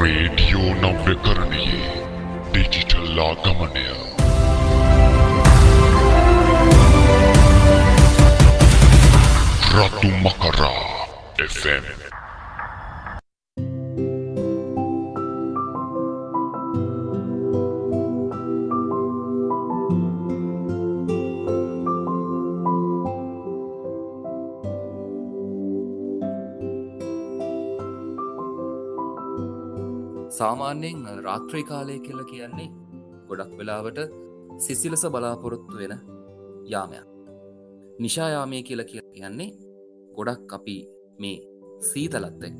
Radio नव्यकरणीय digital आगमनय। रतु मकरा FM. රාත්‍රී කාලය කියල කියන්නේ ගොඩක් වෙලාවට සිසිලස බලාපොරොත්තු වෙන යාමයක්. නිශායාමය කියල කිය කියන්නේ ගොඩක් අපි මේ සීතලත් එක්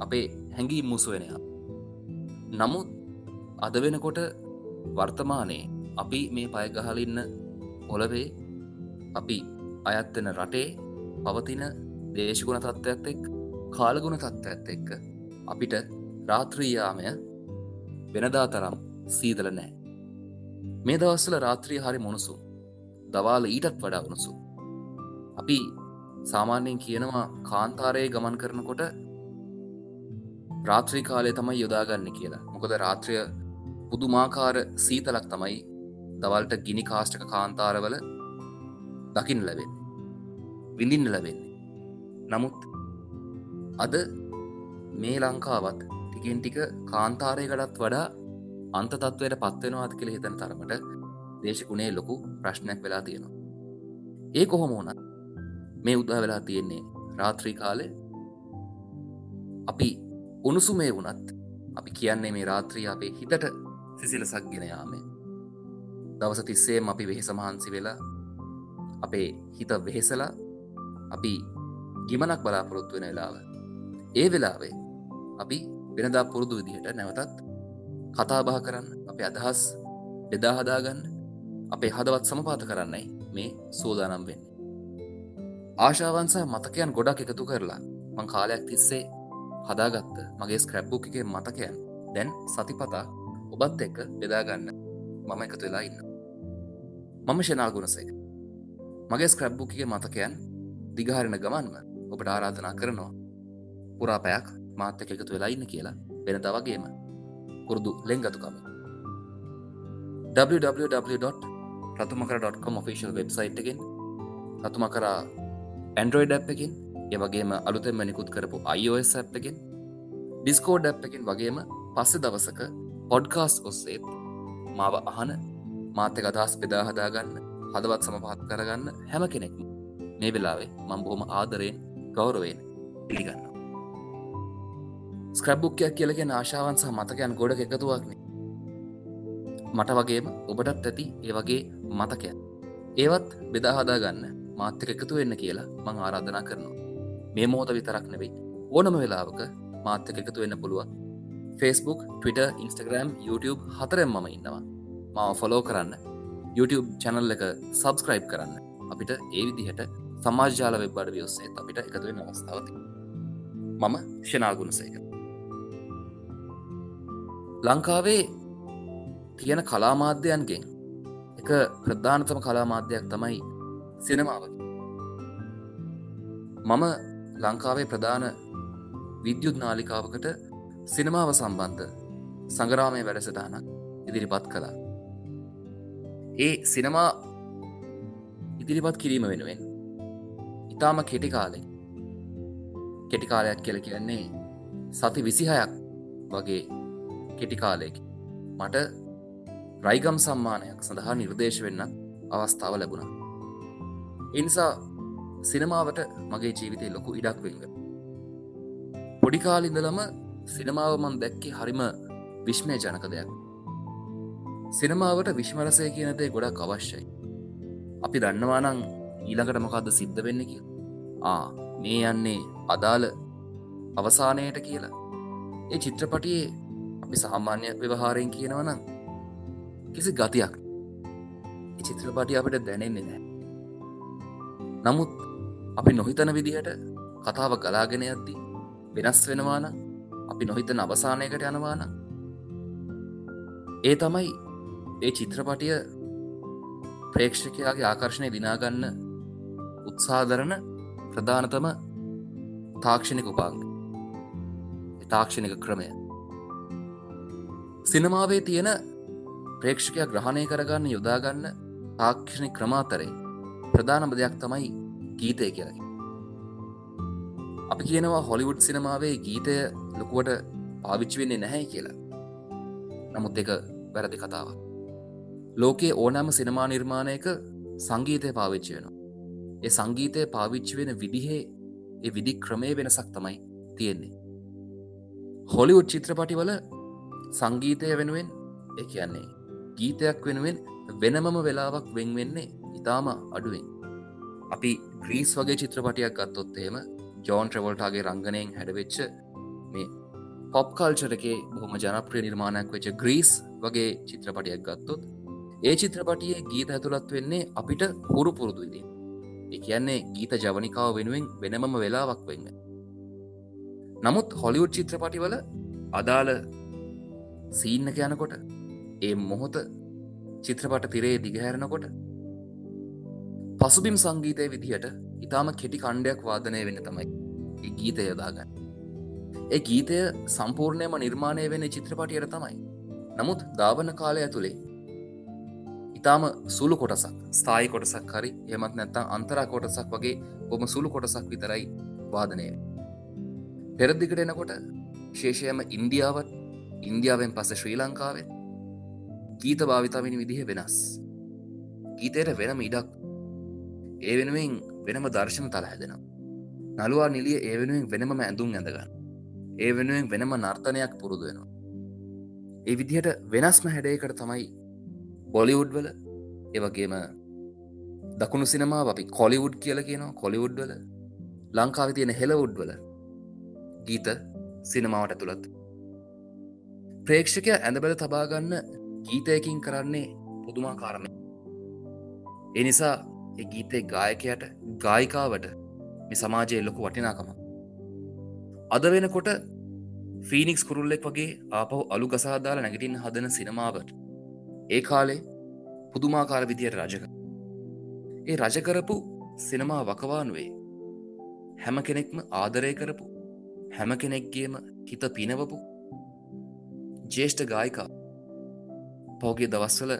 අපේ හැඟී මුසුවෙනයා නමුත් අද වෙනකොට වර්තමානයේ අපි මේ පයගහලින්න ඔලවේ අපි අයත්වෙන රටේ පවතින දේශගුණ තත්ත්වත් එක් කාලගුණ තත්ත්වත් එක්ක අපිට රාත්‍රීයාමය වෙනදා තරම් සීදල නෑ මේ දවස්සල රාත්‍රිය හරි මොනසු දවාල ඊටත් වඩා වුණසු අපි සාමාන්‍යයෙන් කියනවා කාන්තාරයේ ගමන් කරනකොට රාත්‍රී කාලය තමයි යොදාගන්න කියලා. මොකද රාත්‍රය පුදුමාකාර සීතලක් තමයි දවල්ට ගිනි කාෂ්ටක කාන්තාරවල දකිින් ලැබෙන් විඳින්න ලැබෙන්නේ. නමුත් අද මේ ලංකාවත් ටිකෙන් ටික කාන්තාරයකටත් වඩා අන්තතත්වයට පත්වෙනවාද කියල හිතන තරමට දේශකුණේ ලොකු ප්‍රශ්නයක් වෙලා තියෙනවා. ඒ කොහොම ඕනත් මේ උදා වෙලා තියෙන්නේ රාත්‍රී කාලය අපි උණුසුමේ වුනත් අපි කියන්නේ මේ රාත්‍රී අපේ හිතට සිසිලසක් ගෙනයාමේ දවස තිස්සේම අපි වෙහෙස මහන්සි වෙලා අපේ හිත වෙහෙසලා අපි ගිමනක් බලාපොරොත්තු වෙන වෙලාව. ඒ වෙලාවේ අපි වෙනදා පුරුදු විදිහට නැවතත් කතා බහ කරන්න අපේ අදහස් බෙදාහදාගන්න අපේ හදවත් සමපාත කරන්නයි මේ සූදානම් වෙන්න. ආශාවන්සා මතකයන් ගොඩක් එකතු කරලා මං කාලයක් තිස්සේ හදාගත්ත මගේ ස්ක්‍රැබ්බුක් එක මතකයන් දැන් සතිපතා ඔබත් එක්ක බෙදාගන්න මම එකතු වෙලා ඉන්න මම ශනාගුණසේක මගේ ස්ක්‍රැබ්බුක්ගේ මතකයන් දිගහරණ ගමන්ම ඔබට ආරාධනා කරනවා. පුරාපයක් මාත්‍යක එකතු වෙලා ඉන්න කියලා වෙනද වගේම පුරුදු ලෙංගතුකම www.රතුමකර.com official වෙබ්සයිට් එකෙන් රතුමකරා ඇන්ඩරෝයිඩ් ඇ් එකින් ඒවගේම අලුතෙම නිකුත් කරපු iOS ඇ් එකෙන් ඩිස්කෝඩ් ඇ් එකින් වගේම පස්සෙ දවසක පොඩ්කාස් ඔස්සේත් මාව අහන මාත්‍ය අදහස් බෙදා හදාගන්න හදවත් සමපහත් කරගන්න හැම කෙනෙක්ම මේ වෙලාවේ මං බොහොම ආදරයෙන් ගෞරවෙන් පිළිගන්න ස්ක්‍රබ්බුක්කයක් කියලගෙන ආශාවන් සහ මතකයන් ගොඩ එකතුවක්න මට වගේම ඔබටත් ඇති ඒ වගේ මතකයන් ඒවත් බෙදාහදා ගන්න මාත්‍යක එකතු වෙන්න කියලා මං ආරාධනා කරනවා. මේ මෝත විතරක් නෙවෙයි. ඕනම වෙලාවක මාත්‍යක එකතු වෙන්න පුළුවන්. Facebook Twitter Instagram YouTube හතරෙන් මම ඉන්නවා. මාව ෆොලෝ කරන්න. YouTube චැනල් එක සබස්ක්‍රයිබ් කරන්න. අපිට ඒ විදිහට සමාජාල වෙබ්බඩ වියස්සේ අපිට එකතුවෙන් අවස්ථාවති මම ෂනාගුණසේක ලංකාවේ තියෙන කලාමාධ්‍යයන්ගෙන් එක ප්‍රධානතම කලාමාධ්‍යයක් තමයි සිනමාව මම ලංකාවේ ප්‍රධාන විද්‍යුත් නාලිකාවකට සිනමාව සම්බන්ධ සංගරාමය වැඩසටානක් ඉදිරිපත් කළා. ඒ සිනමා ඉදිරිපත් කිරීම වෙනුවෙන් ඉතාම කෙටි කාලෙ කෙටි කාලයක් කියල කියන්නේ සති විසිහයක් වගේ කෙටි කාලයක. මට රයිගම් සම්මානයක් සඳහා නිර්දේශ වෙන්න අවස්ථාව ලැබුණ. එනිසා සිනමාවට මගේ ජීවිතය ලොකු ඉඩක් වෙංග පොඩිකාලිඳලම සිනමාවමන් දැක්කේ හරිම විශ්මය ජනක දෙයක්. සිනමාවට විශ්මරසය කියනදේ ගොඩක් අවශ්‍යයි. අපි දන්නවානං ඊළඟට මොකක්ද සිද්ධ වෙන්න කිය ආ මේ යන්නේ අදාළ අවසානයට කියලා. ඒ චිත්‍රපටියේ අපි සාමාන්‍ය ව්‍යවහාරයෙන් කියනවනම් කිසි ගතියක් චිත්‍රපටි අපට දැනෙන්නේ නෑ නමුත් අපි නොහිතන විදිහට කතාව ගලාගෙන යද්දී වෙනස් වෙනවාන අපි නොහිතන අවසානයකට යනවාන ඒ තමයි ඒ චිත්‍රපටිය ප්‍රේක්ෂකයාගේ ආකර්ශණය දිනාගන්න උත්සාධරණ ප්‍රධානතම තාක්ෂණික උපාංග. තාක්ෂණික ක්‍රමය. සිනමාවේ තියෙන ප්‍රේක්ෂකය ග්‍රහණය කරගන්න යොදාගන්න තාක්ෂණි ක්‍රමාතරේ ප්‍රධානම දෙයක් තමයි ගීතය කියලකි අපි කියනවා හොලිවුඩ් සිනමාවේ ගීතය ලොකුවට පාවිච්චි වෙන්නේ නැහැ කියලා. නමුත් එක වැරදි කතාව ලෝකයේ ඕනෑම සිනමා නිර්මාණයක සංගීතය පාවිච්චි වෙනවා. ඒ සංගීතය පාවිච්චි වෙන විදිහේ ඒ විදි ක්‍රමය වෙනසක් තමයි තියෙන්නේ. හොලිවුඩ් චිත්‍රපටිවල සංගීතය වෙනුවෙන් එක කියන්නේ ගීතයක් වෙනුවෙන් වෙනමම වෙලාවක් වෙන් වෙන්නේ ඉතාම අඩුවෙන්. අපි ග්‍රීස් වගේ චිත්‍රපටියක් ගත්තොත්තේම ජෝන් ට්‍රවල්ටාගේ රංගනයෙන් හැඩවෙච්ච මේ පොප් කල්චරකේ බොහොම ජනප්‍රිය නිර්මාණයක් වෙච්ච ග්‍රීස් වගේ චිත්‍රපටියක් ගත්තොත් ඒ චිත්‍රපටියේ ගීත ඇතුළත් වෙන්නේ අපිට හුරු පුරුදු විදි එක කියන්නේ ගීත ජවනිකාව වෙනුවෙන් වෙනමම වෙලාවක් වෙන්න නමුත් හොලිවුඩ් චිත්‍රපටිවල අදාළ සීන්නක යනකොට ඒ මොහොත චිත්‍රපට තිරේ දිගහැරනකොට පසුබිම් සංගීතය විදිහට ඉතාම කෙටි කණ්ඩයක් වාදනය වෙන තමයි ගීතය යොදාගන්න. ඒ ගීතය සම්පූර්ණයම නිර්මාණය වෙන චිත්‍රපටියට තමයි. නමුත් ධාවන කාලය ඇතුළේ ඉතාම සුළු කොටසක් ස්ථායි කොටසක් හරි එමත් නැත්තම් අන්තරා කොටසක් වගේ බොම සුළු කොටසක් විතරයි වාදනය පෙරදිකට එනකොට ශේෂයම ඉන්දියාවත් ඉන්දියාවෙන් පස ශ්‍රී ලංකාවෙන් ගීත භාවිතාවෙන විදිහ වෙනස්. ගීතයට වෙනම ඉඩක් ඒ වෙනුවෙන් වෙනම දර්ශන තල හැදෙනවා. නළුවා නිලිය ඒ වෙනුවෙන් වෙනම ඇඳුම් ඇඳගන්න. ඒ වෙනුවෙන් වෙනම නර්තනයක් පුරුදු වෙනවා. ඒ විදිහට වෙනස්ම හැඩයකට තමයි බොලිවුඩ් වල ඒවගේම දකුණු සිනමා අපි කොලිවුඩ් කියල කියනවා. කොලිවුඩ් වල ලංකාව තියෙන හෙලවුඩ් වල ගීත සිනමාවට ඇතුළත් ප්‍රේක්ෂකය ඇඳබල තබාගන්න ගීතයකින් කරන්නේ පුදුමා කාරණය එනිසා ගීතේ ගායකයට ගායිකාවට මේ සමාජයේ ලොකු වටිනාකම. අද වෙනකොට ෆීනික්ස් කුරුල්ලෙක් වගේ ආපහු අලු ගසාදාල නැගටින් හදන සිනමාවට ඒ කාලේ පුදුමාකාර විදියට රජක ඒ රජකරපු සිනමා වකවානුවේ හැම කෙනෙක්ම ආදරය කරපු හැම කෙනෙක්ගේම හිත පිනවපු ජේෂ්ඨ ගායිකා. පෝගේ දවස්වල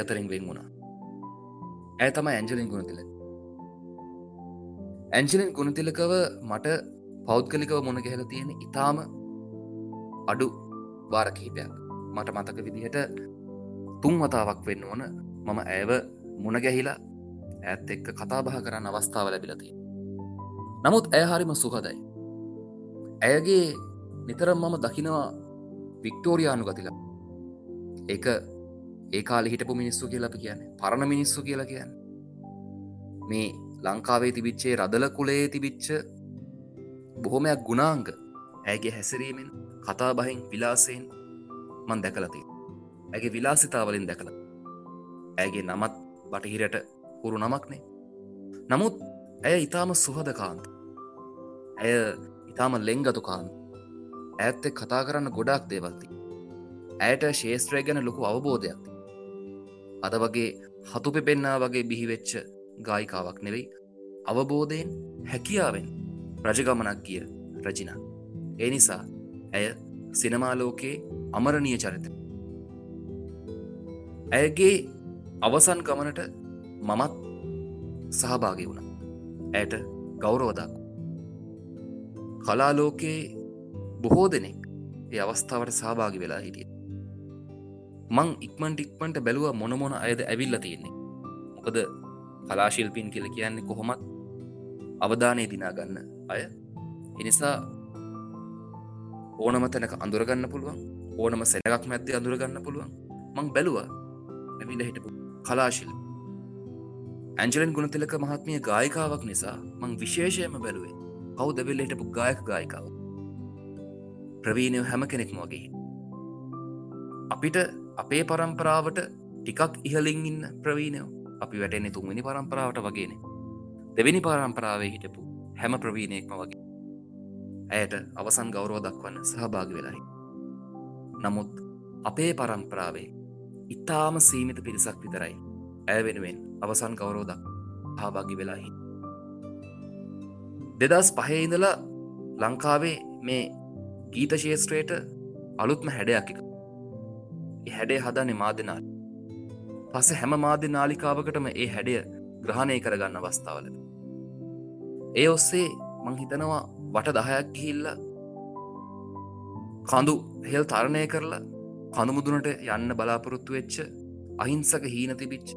යතරින් වෙන් වුණා. ඇය තම ඇන්ජලින් ගුණතිල ඇන්ජලින් ගුණතිලකව මට පෞද්ගලිකව මුණ ගැහල තියෙන ඉතාම අඩු වාර කිහිපයක්. මට මතක විදිහට තුන් වතාවක් වෙන්න ඕන. මම ඇව මුණ ගැහිලා ඇත් එක්ක කතා බහ කරන්න අවස්ථාව ලැබිලතිය නමුත් ඇය හරිම සුහදයි. ඇයගේ නිතරම් මම දකිනවා වික්ටෝරයානු ගතිලා එක ඒකාල හිටපු මිනිස්සු කියලපි කියන්නේ. පරණ මිනිස්සු කියලා කියන්න. මේ ලංකාවේ තිබිච්චේ රදල කුලේ තිබිච්ච බොහොමයක් ගුණාංග ඇගේ හැසිරීමෙන් කතා බහින් විලාසයෙන් මන් දැකලති ඇගේ විලාසිතාවලින් දැකළ ඇගේ නමත් බටහිරට හුරු නමක්නේ නමුත් ඇය ඉතාම සුහදකාන්ත. ඇය ඉතාම ලෙංගතුකාන්ත ඇත්තෙක් කතා කරන්න ගොඩක් දේවල්ති ඇයට ශේත්‍රය ගැන ලොකු අවබෝධයක් අද වගේ හතු පෙපෙන්න්නා වගේ බිහිවෙච්ච ගායිකාවක් නෙවෙයි අවබෝධයෙන් හැකියාවෙන් රජගමනක් ගිය රජින. ඒ නිසා ඇය සිනමාලෝකයේ අමරණීය චරිත ඇයගේ අවසන් ගමනට මමත් සහභාගි වුණ. ඇයට ගෞරෝදක් කලාලෝකයේ බොහෝ දෙනෙක් ඒ අවස්ථාවට සහභාගි වෙලා හිටිය. මං ඉක්මන්ට ඉක්මට බැලුව මොනමොන අයද ඇවිල්ල තියෙන්නේ. මොකද කලාශිල්පින් කියල කියන්නේ කොහොමත් අවධානය දිනාගන්න අය. එනිසා ඕනම තැනක අඳුරගන්න පුළුවන් ඕනම සැනගක් මැත්තේ අඳුරගන්න පුළුවන්. මං බැලුවා ඇවිල හිටපු කලාශිල් ඇන්ජලන් ගුණතිලක මහත්මිය ගායිකාවක් නිසා මං විශේෂයම බැලුවේ කවු දැවිල්ල හිටපු ගායක ගායිකාව. ප්‍රවීණය හැම කෙනෙක් මගේ අපිට අපේ පරම්පරාවට ටිකක් ඉහලින් ඉන්න ප්‍රවීණයෝ අපි වැටෙන්නේ තුන්වෙනි පරම්පරාවට වගේන. දෙවෙනි පරම්පරාවේ හිටපු හැම ප්‍රවීණයෙක්ම වගේ. ඇයට අවසන් ගෞරෝ දක්වන්න සහභාගි වෙලායි. නමුත් අපේ පරම්පරාවේ ඉතාම සීමිත පිරිසක් විතරයි ඇය වෙනුවෙන් අවසන් ගෞරෝදක් හාභාගි වෙලාහි දෙදස් පහේඉඳලා ලංකාවේ මේ ගීත ශේත්‍රයට අලුත්ම හැඩයක් එක. හැඩේ හදනෙ මාධනාල් පස හැම මාධ්‍ය නාලිකාවකටම ඒ හැඩිය ග්‍රහණය කරගන්න අවස්ථාවල. ඒ ඔස්සේ මං හිතනවා වට දහයක් ගිහිල්ල කඳු හෙල් තරණය කරලා කඳුමුදුනට යන්න බලාපොරොත්තු වෙච්ච අහිංසක හීන තිබිච්ච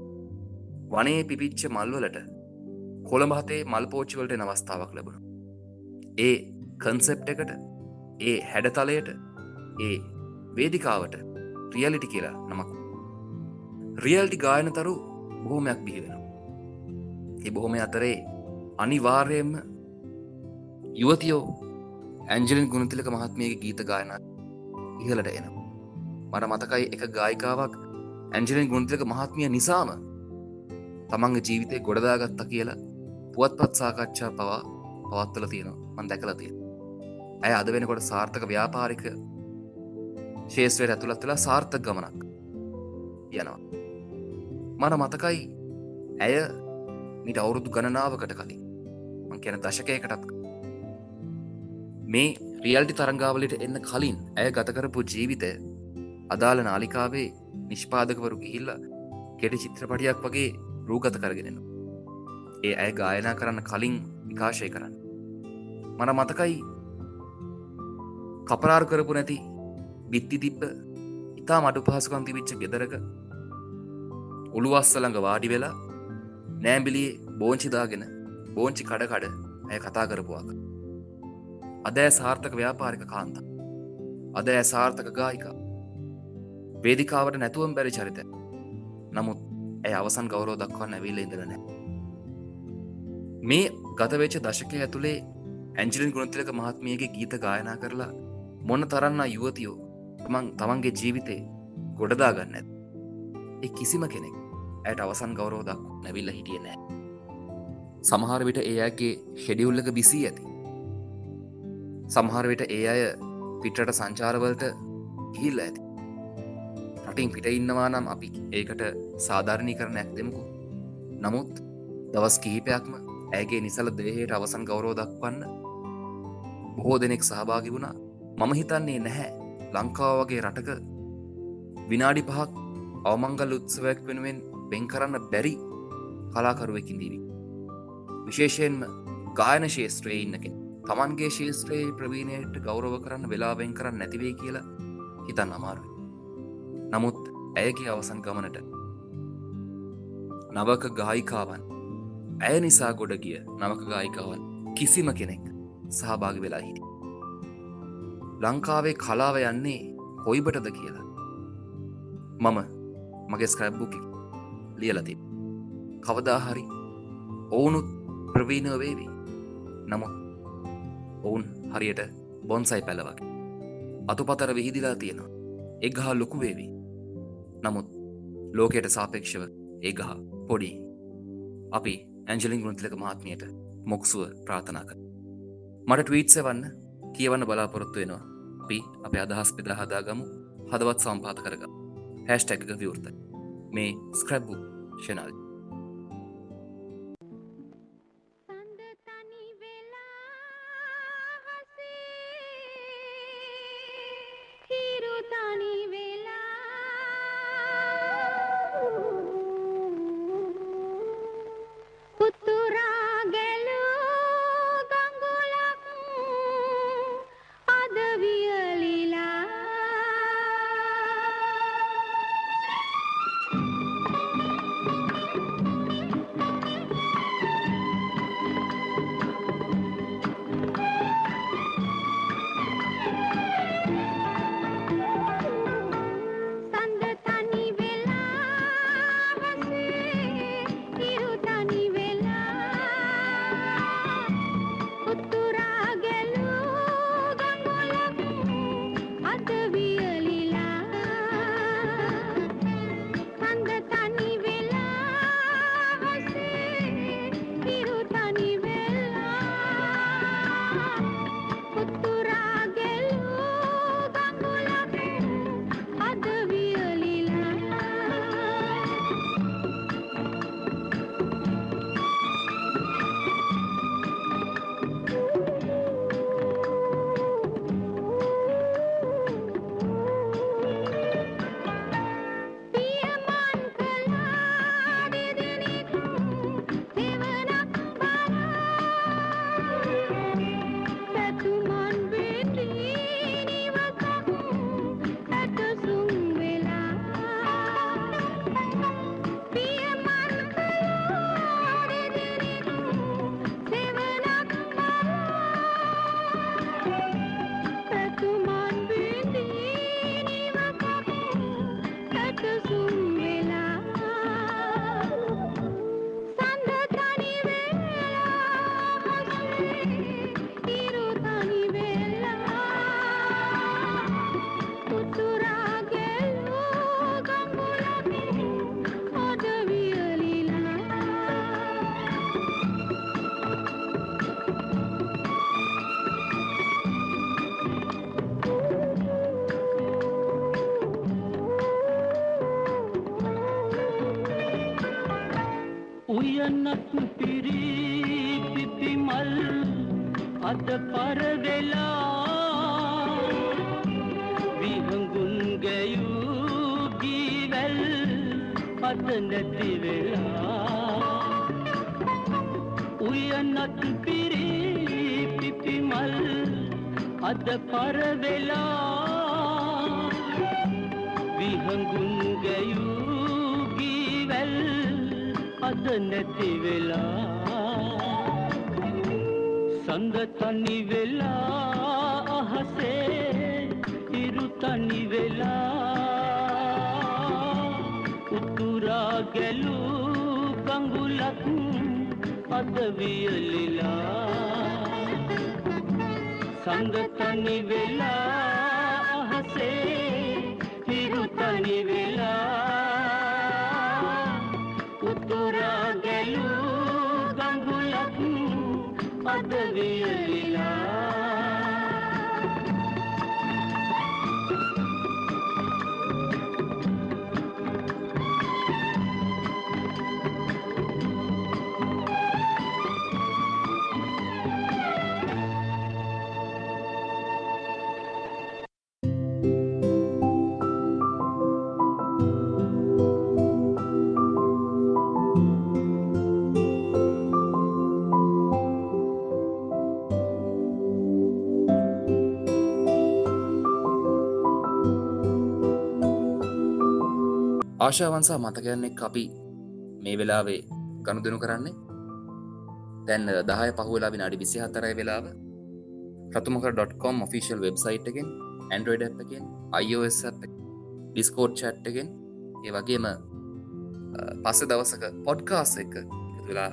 වනේ පිපිච්ච මල්වලට කොළඹහතේ මල්පෝච්චිවලට නවස්ථාවක් ලැබුණ. ඒ කන්සෙප් එකට ඒ හැඩතලයට ඒ වේදිකාවට රියලිටි කියලා නමක්. රියල්ටි ගායනතරු බොහොමයක් බිහිවෙන ඒ බොහොම අතරේ අනිවාර්යයෙන්ම යුවතියෝ ඇන්ජලින් ගුණතිලක මහත්මයගේ ගීත ගායන ඉහලට එන මට මතකයි එක ගායිකාවක් ඇන්ජලින් ගුණතිලක මහත්මිය නිසාම තමන්ගේ ජීවිතය ගොඩදාගත්ත කියලා පුවත්පත් සාකච්ඡා පවා පවත්වල තියෙනවා. මන් දැකල තියෙන ඇය අද වෙනකොට සාර්ථක ව්‍යාපාරික ශේෂත්‍රයට ඇතුළත් වෙලා සාර්ථක ගමනක් යනවා. මන මතකයි ඇය මිට අවුරුදු ගණනාවකට කලින් මං කියන දශකයකටත් මේ රියල්ටි තරංගාවලට එන්න කලින් ඇය ගතකරපු ජීවිතය අදාළ නාලිකාවේ නිෂ්පාදකවරු ගිහිල්ල කෙටි චිත්‍රපටියක් වගේ රූගත කරගෙනෙන ඒ ඇය ගායනා කරන්න කලින් විකාශය කරන්න. මන මතකයි කපරාර් කරපු නැති බිත්ති තිබ්බ ඉතා මඩු පහසුකන් තිවිච්ච ගෙදරක උළුවස්සළඟ වාඩි වෙලා නෑම්බිලියේ බෝංචිදාගෙන බෝංචි කඩ කඩ ඇය කතා කරපුවාක අදෑ සාර්ථක ව්‍යාපාරික කාන්ත. අද ඇ සාර්ථක ගායික. වේදිකාවට නැතුවම් බැරි චරිත. නමුත් ඇය අවසන් ගෞරෝ දක්වන්න ඇවිල්ල ඉඳලනෑ මේ ගතවෙච්ච දශකය ඇතුළේ ඇන්ජලින් ගුණතිලක මහත්මියගේ ගීත ගායනා කරලා මොන්න තරන්න යුවතියෝ තමන් තමන්ගේ ජීවිතේ ගොඩදාගන්න ඇත් එ කිසිම කෙනෙක් ඇයට අවසන් ගෞරෝදක් නැවිල්ල හිටිය නෑ. සමහර විට ඒ අයගේ හෙඩියුල්ලක බිසී ඇති. සමහර විට ඒ අය පිටට සංචාරවලට ගිහිල්ල ඇති. රටින් පිට ඉන්නවා නම් අපි ඒකට සාධාරණී කරන ඇක් දෙමුකු. නමුත් දවස් කීපයක්ම ඇගේ නිසල දේහයට අවසන් ගෞරෝ දක්වන්න බොහෝ දෙනෙක් සහභාගි වුණා. මම හිතන්නේ නැහැ ලංකාව වගේ රටක විනාඩි පහක් අවමංගල් උත්සවයක් වෙනුවෙන් බෙන් කරන්න බැරි කලාකරුවකින් දීවී. විශේෂයෙන්ම ගායන ශේත්‍රයේ ඉන්නකෙන් තමන්ගේ ශේත්‍රයේ ප්‍රවීණයට ගෞරව කරන්න වෙලාවෙන් කරන්න නැතිවේ කියලා හිතන්න අමාරුයි. නමුත් ඇයගේ අවසන් ගමනට නවක ගායිකාවන් ඇය නිසා ගොඩ ගිය නවක ගායිකාවන් කිසිම කෙනෙක් සහභාගි වෙලා හිටි. ලංකාවේ කලාව යන්නේ කොයිබටද කියලා? මම මගේ ස්ක්‍රැබ්බුක ලියලති කවදාහරි ඔවුනුත් ප්‍රවීණව වේවි. නමුත් ඔවුන් හරියට බොන්සයි පැලවගේ අතුපතර විහිදිලා තියෙනවා. එක් ගහ ලොකු වේවි. නමුත් ලෝකයට සාපේක්ෂව ඒ ගහ පොඩි. අපි ඇන්ජලින් ගුණතිලක මහත්මියට මොක්සුව ප්‍රාථනා කර මට ට්වීට්ස වන්න කියවන්න බලාපොරොත්තු වෙනවා. අපි අප අදහස් පෙදා හදාගමු. හදවත් සම්පාත කරග හැස්ටැක්ක විවෘත මේ ස්ක්‍රැබ්බු ශනල් අද ආශාවන්සා මතකයන්නෙක් අපි මේ වෙලාවේ ගණුදනු කරන්නේ. දැන් දහය පහුවෙලා විනාඩි විසි හතරයි වෙලාව. රතුමක.කොම් ෆිසිල් වෙබ්සයිට් එකෙන් ඇන්ඩරෝඩ් එකෙන් iOS ඩිස්කෝඩ් චට් එකෙන් ඒ වගේම පස්ස දවසක පොඩ්කාස් එක තුලා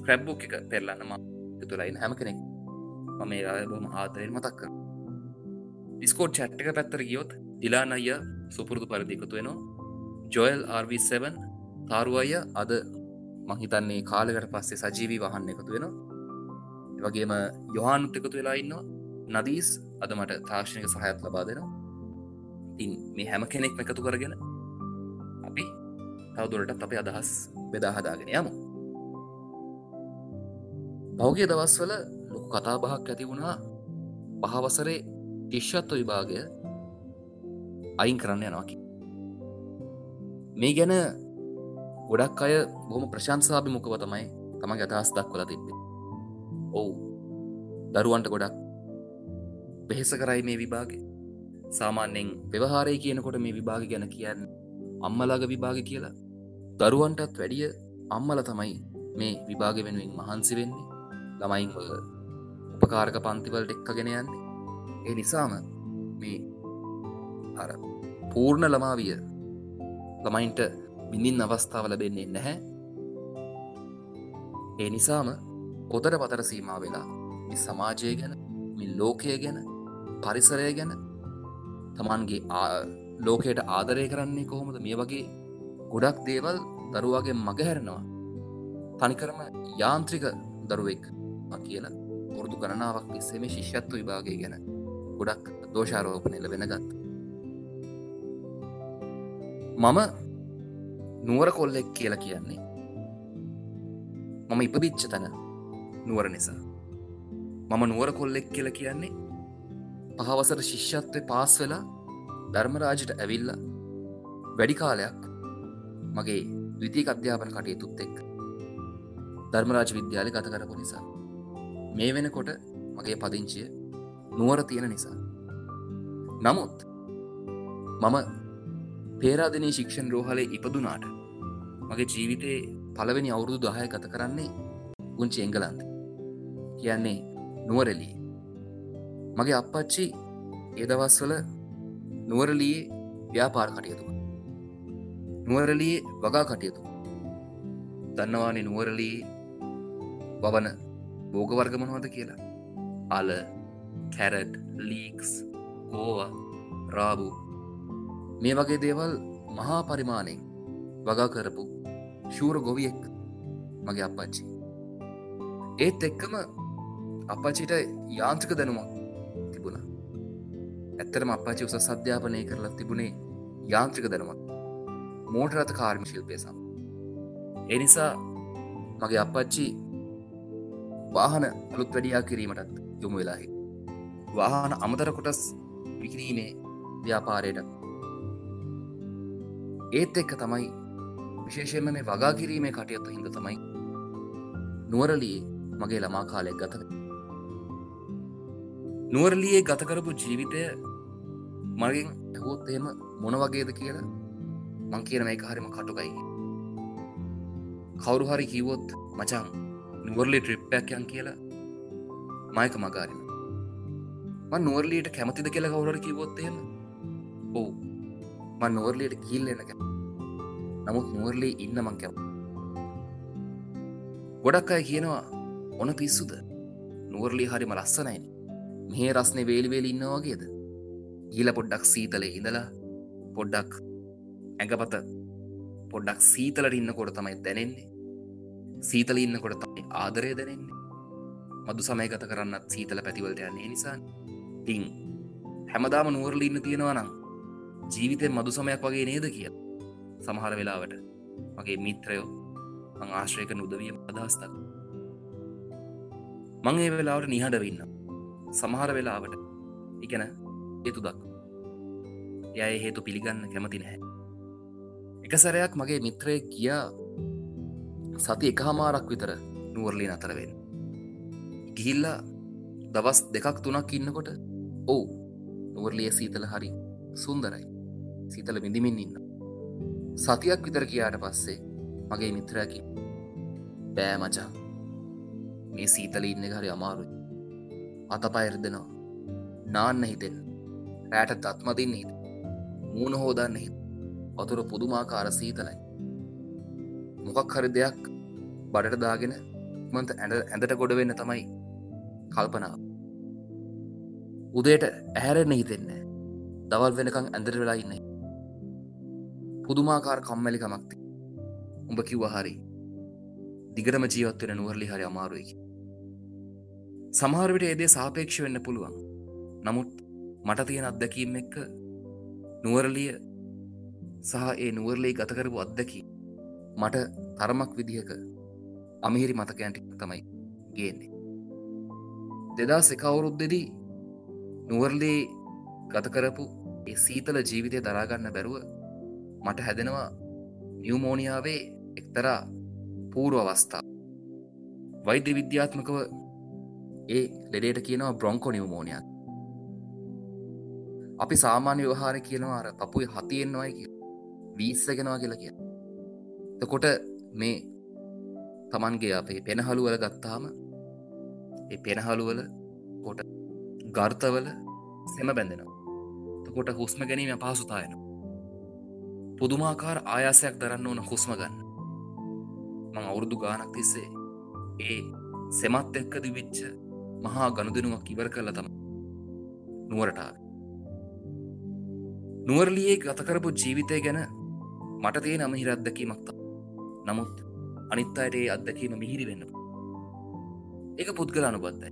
ස්ක්‍රබ්බුක් එක පෙරලන්නම තුළයින් හැම කෙනෙක් මම ඒ අය බොම ආතරයෙන් මතක්ක ඩිස්කෝඩ් චට් එක පැත්තර ගියොත් දිලාන අය සුපුරුදු පරදිකතු වෙනවා. ජොයල් RV7 තාරුවය අද මහිතන්නේ කාලකට පස්සේ සජීවී වහන්න එකතු වෙනවා. වගේම යොහානුත් එකතු වෙලා ඉන්නවා. නදීස් අද මට තාක්ෂණක සහයත් ලබා දෙනවා. තින් මේ හැම කෙනෙක් එකතු කරගෙන අපි තවදුරටත් අපේ අදහස් බෙදාහදාගෙන යමු. පෞගේ දවස්වල ලොකු කතා බහක් ඇති වුණා. පහවසරේ තිශ්ෂත්ව විභාගය අයින් කරන්න යනවාකි මේ ගැන ගොඩක් අය බොහම ප්‍රශංසාභි මොකව තමයි තම ගතහස් දක්වල තිබේ ඔවු. දරුවන්ට ගොඩක් වෙහෙස කරයි මේ විභාග. සාමාන්‍යෙන් व्यවහාරය කියනකොට මේ විභාග ගැන කියන්න අම්මලාග විභාග කියලා. දරුවන්ටත් වැඩිය අම්මල තමයි මේ විභාග වෙනුවෙන් මහන්සි වෙන්නේ. ළමයින් උපකාරක පන්තිවලට එක්කගෙන යන්නේ. ඒ නිසාම මේ අර පූර්ණ ළමාවිය ළමයින්ට බිඳින් අවස්ථාව ලබෙන්නේ නැහැ. ඒ නිසාම පොතට පතර සීමා වෙලා මි සමාජය ගැන මි ලෝකය ගැන පරිසරය ගැන තමන්ගේ ලෝකයට ආදරය කරන්නේ කොහොමද? මේ වගේ ගොඩක් දේවල් දරුවාගේ මගහැරෙනවා තනිකරම යාන්ත්‍රික දරුවෙක් කියලා පුරුදු ගණනාවක් තිස්සෙම ශිෂ්‍යත්ව විභාගය ගැන ගොඩක් දෝෂාරෝපනය ලබෙනගත් මම නුවර කොල්ලෙක් කියලා කියන්නේ. මම ඉපදිච්ච තැන නුවර නිසා. මම නුවර කොල්ලෙක් කියල කියන්නේ පහවසර ශිෂ්‍යත්වය පාස් වෙලා ධර්මරාජට ඇවිල්ල වැඩි කාලයක් මගේ විතික අධ්‍යාපන කටයුතුත් එක් ධර්මරාජ විද්‍යාලය ගත කරපු නිසා. මේ වෙනකොට මගේ පදිංචිය නුවර තියෙන නිසා. නමුත් මම පේරාදනී ශික්ෂන් රෝහලේ ඉපදුනාට මගේ ජීවිතයේ පළවෙනි අවුරුදු දහය ගත කරන්නේ ගුංචි එංගලන්ත. කියන්නේ නුවරලී මගේ අපපච්චි ඒදවස්වල නුවරලයේ ව්‍යාපාර කටයුතු නුවරලයේ වගා කටයුතු දන්නවානේ නුවරලී වවන බෝගවර්ගමනවද කියලා? අල කැරට් ලීක්ස් කෝව රාබු මේ වගේ දේවල් මහා පරිමාණයෙන් වගා කරපු ශූර ගොවියෙක් මගේ අපච්චි ඒත් එක්කම අපච්චිට යාන්ත්‍රික දැනුමක් තිබුණ. ඇත්තරම අපච්චි උස සධ්‍යාපනය කරලා තිබුණේ යාන්ත්‍රික දැනුමක්. මෝටරත කාර්ම ශිල්පය සම් එනිසා මගේ අපච්චි වාහන අලුත් වැඩියා කිරීමටත් යොමු වෙලාහි වාහන අමතර කොටස් විකිරීමේ ව්‍යාපාරයට ඒත් එක්ක තමයි විශේෂයෙන්ම මේ වගා කිරීමේ කටයුත්ත හිද තමයි නුවරලියේ මගේ ළමා කාලයක් ගතක නුවරලියේ ගතකරපු ජීවිතය මගින් ඇහෝත් එහෙම මොන වගේද කියලා මං කියන මේ හරිම කටුකයි. කවුරු හරි කිවොත් මචං නුවරලි ට්‍රිප්පයක් යන් කියලා මයක මගාරින මන් නුවරලීට කැමතිද කියලා කවුරර කිවොත්තේම ඕ මන් නුවරලීට ගිල්ලෙනක නමුත් නුවරලී ඉන්න මං කැව ගොඩක් අය කියනවා ඔන පිස්සුද නුවරලි හරිම ලස්සනයින මේ රස්නේ වේලිවේලි ඉන්න වගේද ගීල පොඩ්ඩක් සීතලේ ඉඳලා පොඩ්ඩක් ඇඟපත පොඩ්ඩක් සීතලට ඉන්න කොට තමයි දැනෙන්නේ සීතල ඉන්න කොට තමයි ආදරය දැනෙන්නේ මදු සමය ගත කරන්නත් සීතල පැතිවලට යන්නේ නිසා තිං හැමදාම නුවරල ඉන්න තියෙනවා නම් ජීවිතය මදු සමයක් වගේ නේද කිය සමහර වෙලාවට මගේ මිත්‍රයෝ මං ආශ්‍රයක නුදවිය අදහස්තක් මං ඒ වෙලාවට නිහඬ වෙන්න සමහර වෙලාවට ඉගැන එතු දක් යය හේතු පිළිගන්න කැමති නැහැ. එක සැරයක් මගේ මිත්‍රය කියා සති එක හමාරක් විතර නුවරලි අතරවෙන් ගිහිල්ලා දවස් දෙකක් තුනක් ඉන්නකොට ඔවු නුවරලිය සීතල හරි සුන්දරයි. සීතල විඳමින් ඉන්න. සතියක් විතර කියාට පස්සේ මගේ මිත්‍රයකි බෑ මචා. මේ සීතල ඉන්න හරි අමාරුයි. අත පයරදෙනවා නාන්න හිතෙන් රෑට දත්මදින්න හිත. මූුණ හෝදන්න හිත. වතුර පුදුමාකාර සීතලයි. මොකක් හරි දෙයක් බඩට දාගෙන මන්ත ඇඳ ඇඳට ගොඩ වෙන්න තමයි කල්පනාව. උදේට ඇහැරෙන්න හිතෙන්නේ. දවල් වෙනකං ඇඳර වෙලා ඉන්න පුදුමාකාර කම්මැලිකමක්ති උඹ කිව්ව හරි දිගටම ජීවත්වෙන නුවරලි හරි අමාරුවකි සමහරවිට ඒදේ සාපේක්ෂ වෙන්න පුළුවන්. නමුත් මට තියෙන අත්දැකීම් එක්ක නුවරලිය සහ ඒ නුවරලේ ගතකරපු අත්දකි මට තරමක් විදිහක අමිහිරි මතකයන්ටික් තමයි ගේන්නේ. දෙදා එකවුරුද්දෙදී නුවර්ලේ ගතකරපු ඒ සීතල ජීවිතය දරාගන්න බැරුව මට හැදෙනවා නියමෝනියාවේ එක්තරා පූරුව අවස්ථා. වෛද්‍ය විද්‍යාත්මකව ඒ ලෙඩේට කියනවා බ්‍රොංකො නිවමෝනියක් අපි සාමාන්‍ය ව්‍යවහාර කියනවා අර පපුයි හතියෙන්න්නවයි කිය. වීස්සගෙනවා කියලා කිය තකොට මේ තමන්ගේ අපේ පෙනහළුවල ගත්තාම ඒ පෙනහළුවල කොට ගර්තවල සෙම බැඳෙනවා. තකොට හුස්ම ගැනීම පහසුතායන පුදුමාකාර ආයාසයක් දරන්න ඕන හුස්ම ගන්න. මං අවුරුදු ගානක් තිස්සේ ඒ සෙමත් එක්ක දිවිච්ච මහා ගණුදනුවක් ඉවර කරල තම නුවරටාව නුවරලියේ ගතකරපු ජීවිතය ගැන මට තියෙන අමහිර අත්දකීමක්ත නමුත් අනිත් අයට ඒ අත්දකීම මිහිරි වෙන්න එක පුද්ගල අනුබද්ධයි.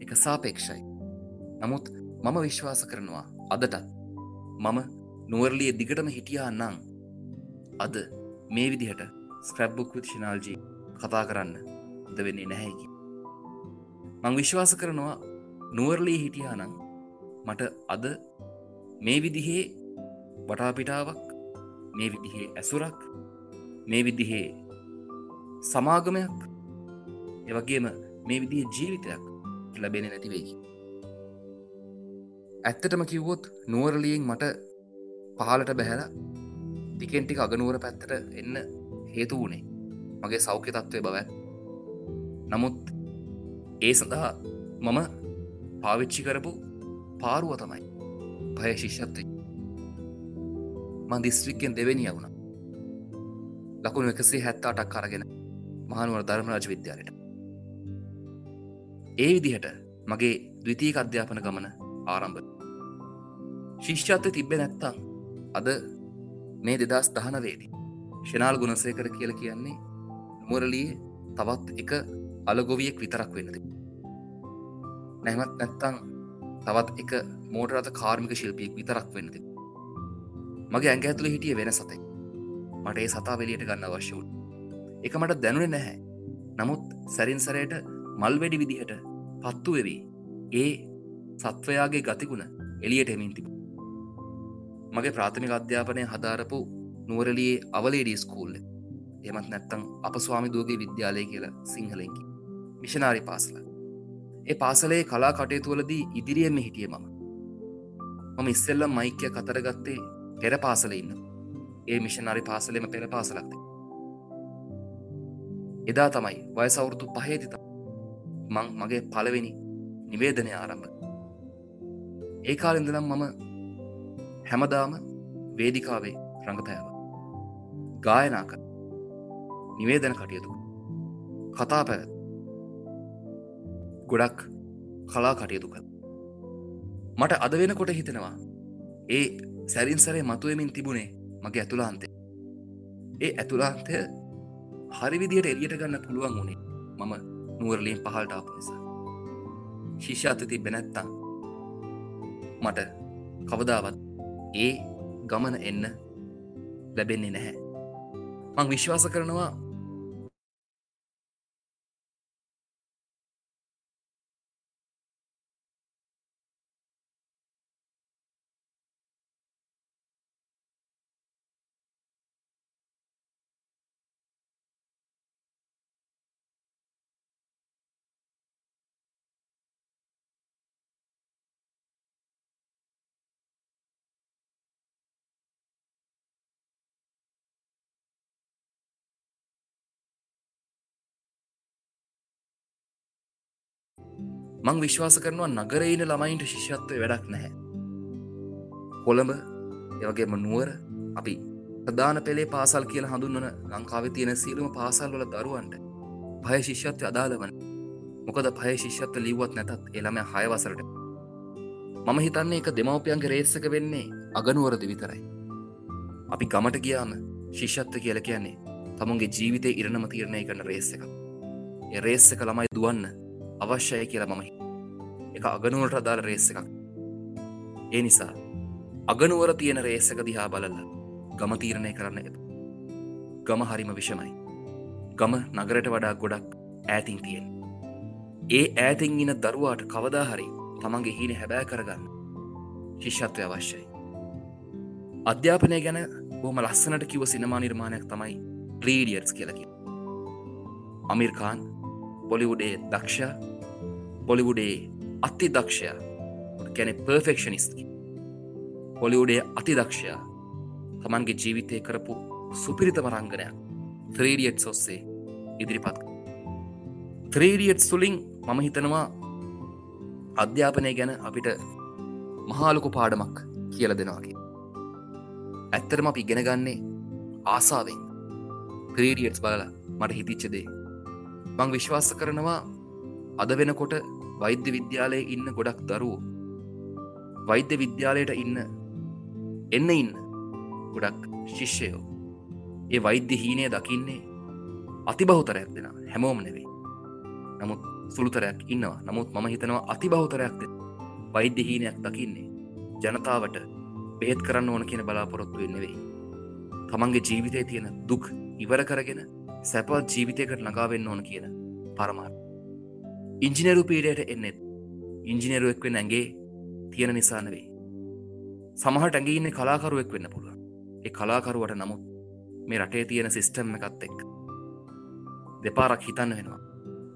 එක සාපේක්ෂයි. නමුත් මම විශ්වාස කරනවා අදටත් මම නුවරලිය දිගටම හිටියා නං අද මේ විදිහට ස්ක්‍රැබ්බුක් විතිශනාල්ජී කතා කරන්න ද වෙන්නේ නැහැකි මං විශ්වාස කරනවා නුවරලී හිටියා නං මට අද මේ විදිහේ වටාපිටාවක් මේ විදිහේ ඇසුරක් මේ විදිහේ සමාගමයක් එවගේම මේ විදිහ ජීවිතයක් ලැබෙන නැතිවෙයි ඇත්තටම කිව්වොත් නුවරලියෙන් මට පහලට බැහැල ටිකෙන්ටික අගනුවර පැත්තට එන්න හේතු වුණේ. මගේ සෞඛ්‍ය තත්ත්වය බව නමුත් ඒ සඳහා මම පාවිච්චි කරපු පාරුව තමයි පය ශිෂ්‍යත්වය. මන් දිස්ත්‍රික්කෙන් දෙවැනි වුණ ලකුණු එකසේ හැත්තාටක් කරගෙන මහනුවර ධර්මරාජ විද්‍යාලයට. ඒ විදිහට මගේ දවිතීක අධ්‍යාපන ගමන ආරම්භ. ශිෂ්්‍යත්ව තිබ්බෙ නැත්තං අද මේ දෙදස් දහනවේදී ශනාල් ගුණසයකර කියල කියන්නේ නුවරලිය තවත් එක අලගොවියෙක් විතරක් වෙන්නද නැමත් නැත්තං තවත් එක මෝටරත කාර්මික ශිල්පියෙක් විතරක් වෙන්නද මගේ ඇඟ ඇතුළ හිටිය වෙන සතෙක්. මට ඒ සතා වෙලියට ගන්න අවශ්‍යවුන් එක මට දැනුනේ නැහැ. නමුත් සැරින්සරයට මල්වැඩි විදිහට පත්තු වෙවී. ඒ සත්වයාගේ ගතිගුණ එලියට එමින් තිබ මගේ ප්‍රාථමික අධ්‍යාපනය හදාරපු නුවරලියේ අවලේඩී ස්කූල්ල එමත් නැත්තං අප ස්වාමි දූගේ විද්‍යාලය කියලා සිංහලෙන්කි මිෂනාරි පාසල ඒ පාසලේ කලා කටයුතුවලදී ඉදිරියෙන්ම හිටිය මම. මම ඉස්සෙල්ලම් මයික්‍ය කතරගත්තේ පෙර පාසල ඉන්න. ඒ මිෂනාරි පාසලෙම පෙර පාසලක්ද එදා තමයි වයසවුරුදු පහේතිත මං මගේ පලවෙනි නිවේදනය ආරම්භ ඒ කාලින්දනම් මම හැමදාම වේදිකාවේ රඟපෑව. ගායනාක නිවේදන කටයුතු කතා පැත් ගොඩක් කලා කටයුතු කළ. මට අද වෙනකොට හිතෙනවා ඒ සැරින්සරේ මතුවමින් තිබුණේ මගේ ඇතුලාන්තය ඒ ඇතුලාන්තය හරි විදියට එලියට ගන්න පුළුවන් වුණේ මම නුවරලින් පහල්ට ආපු නිසා. ශිෂ්‍යාත තිබ නැත්තං මට කවදාවත් ඒ ගමන එන්න ලැබෙන්නේ නැහැ. මං විශ්වාස කරනවා මං විශ්වාස කරනවා නගරයින ළමයින්ට ශිෂ්‍යත්වය වැඩක් නැහැ. කොළඹ එවගේම නුවර අපි ප්‍රධාන පෙළේ පාසල් කියල හඳුන්වන ලංකාව තියෙන සීලම පාසල් වල දරුවන්ට භය ශිෂ්‍යත්වය අදාළ වන මොකද පය ශිෂ්‍යත්ව ලිව්වත් නැතත් එළම හයවසරට මම හිතන්නේ එක දෙමවපියන්ගේ රේස්සක වෙන්නේ අගනුවරදි විතරයි අපි ගමට ගියාම ශිෂ්‍යත්ව කියල කියන්නේ තමුන්ගේ ජීවිතය ඉරණම තීරණය කරන රේස්ස එක එරේස්සක ළමයි දුවන්න අවශ්‍යය කියලා මමහි එක අගනුවලට අදාළ රේස්ස එකක්. ඒ නිසා අගනුවර තියෙන රේස්සක දිහා බලල්ල ගම තීරණය කරන්න එප. ගම හරිම විෂමයි. ගම නගරට වඩා ගොඩක් ඈතින් තියෙන් ඒ ඈතින් ඉන දරුවාට කවදා හරි තමන්ගේ හීන හැබෑ කරගන්න ශිෂ්‍යත්වය අවශ්‍යයි. අධ්‍යාපනය ගැන බොහම ලස්සනට කිව සිනමා නිර්මාණයක් තමයි ක්‍රීඩියර්ස් කියලකි අමිර්කාන් බොලිවුඩේ දක්ෂ බොලිවුඩේ අති දක්ෂයා ගැන පර්ෆෙක්ෂනිස්කි පොලිවුඩේ අති දක්ෂයා තමන්ගේ ජීවිතය කරපු සුපිරිතම රංගනයක්. ත්‍රීඩියට් ඔස්සේ ඉදිරිපත් ත්‍රීඩියට් සුලින් මම හිතනවා අධ්‍යාපනය ගැන අපිට මහාලොකු පාඩමක් කියල දෙනවාගේ ඇත්තරම අපි ඉගෙන ගන්නේ ආසාාවෙන්. ක්‍රීඩියට්ස් බලල මට හිතිච්චදේ මං විශ්වාස කරනවා අද වෙනකොට වෛද්‍ය විද්‍යාලය ඉන්න ගොඩක් දරුවෝ. වෛද්‍ය විද්‍යාලයට ඉන්න එන්න ඉන්න ගොඩක් ශිෂ්‍යයෝ. ඒ වෛද්‍ය හීනය දකින්නේ අතිබහුතරයක් දෙෙන හැමෝම නෙවෙයි. නමුත් සුළුතරයක් ඉන්නවා. නමුත් මම හිතනවා අතිබහුතරයක්ද වෛද්‍ය හීනයක් දකින්නේ ජනතාවට බෙහෙත් කරන්න ඕන කියන බලාපොරොත්තුවෙන් නෙවෙයි. තමන්ගේ ජීවිතය තියෙන දුක් ඉවර කරගෙන සැපත් ජීවිතයකට නගාවෙන්න ඕන කියන පරමාර් ඉංජිනරු පීඩයට එන්නෙත්. ඉංජිනරුවෙක් වෙන් ඇගේ තියෙන නිසා නෙවෙයි. සමහට ඇගේ ඉන්න කලාකරුවෙක් වෙන්න පුළුවන්. ඒ කලාකරුවට නමුත් මේ රටේ තියෙන සිිස්ටම් එකත් එක් දෙපාරක් හිතන්න වෙනවා.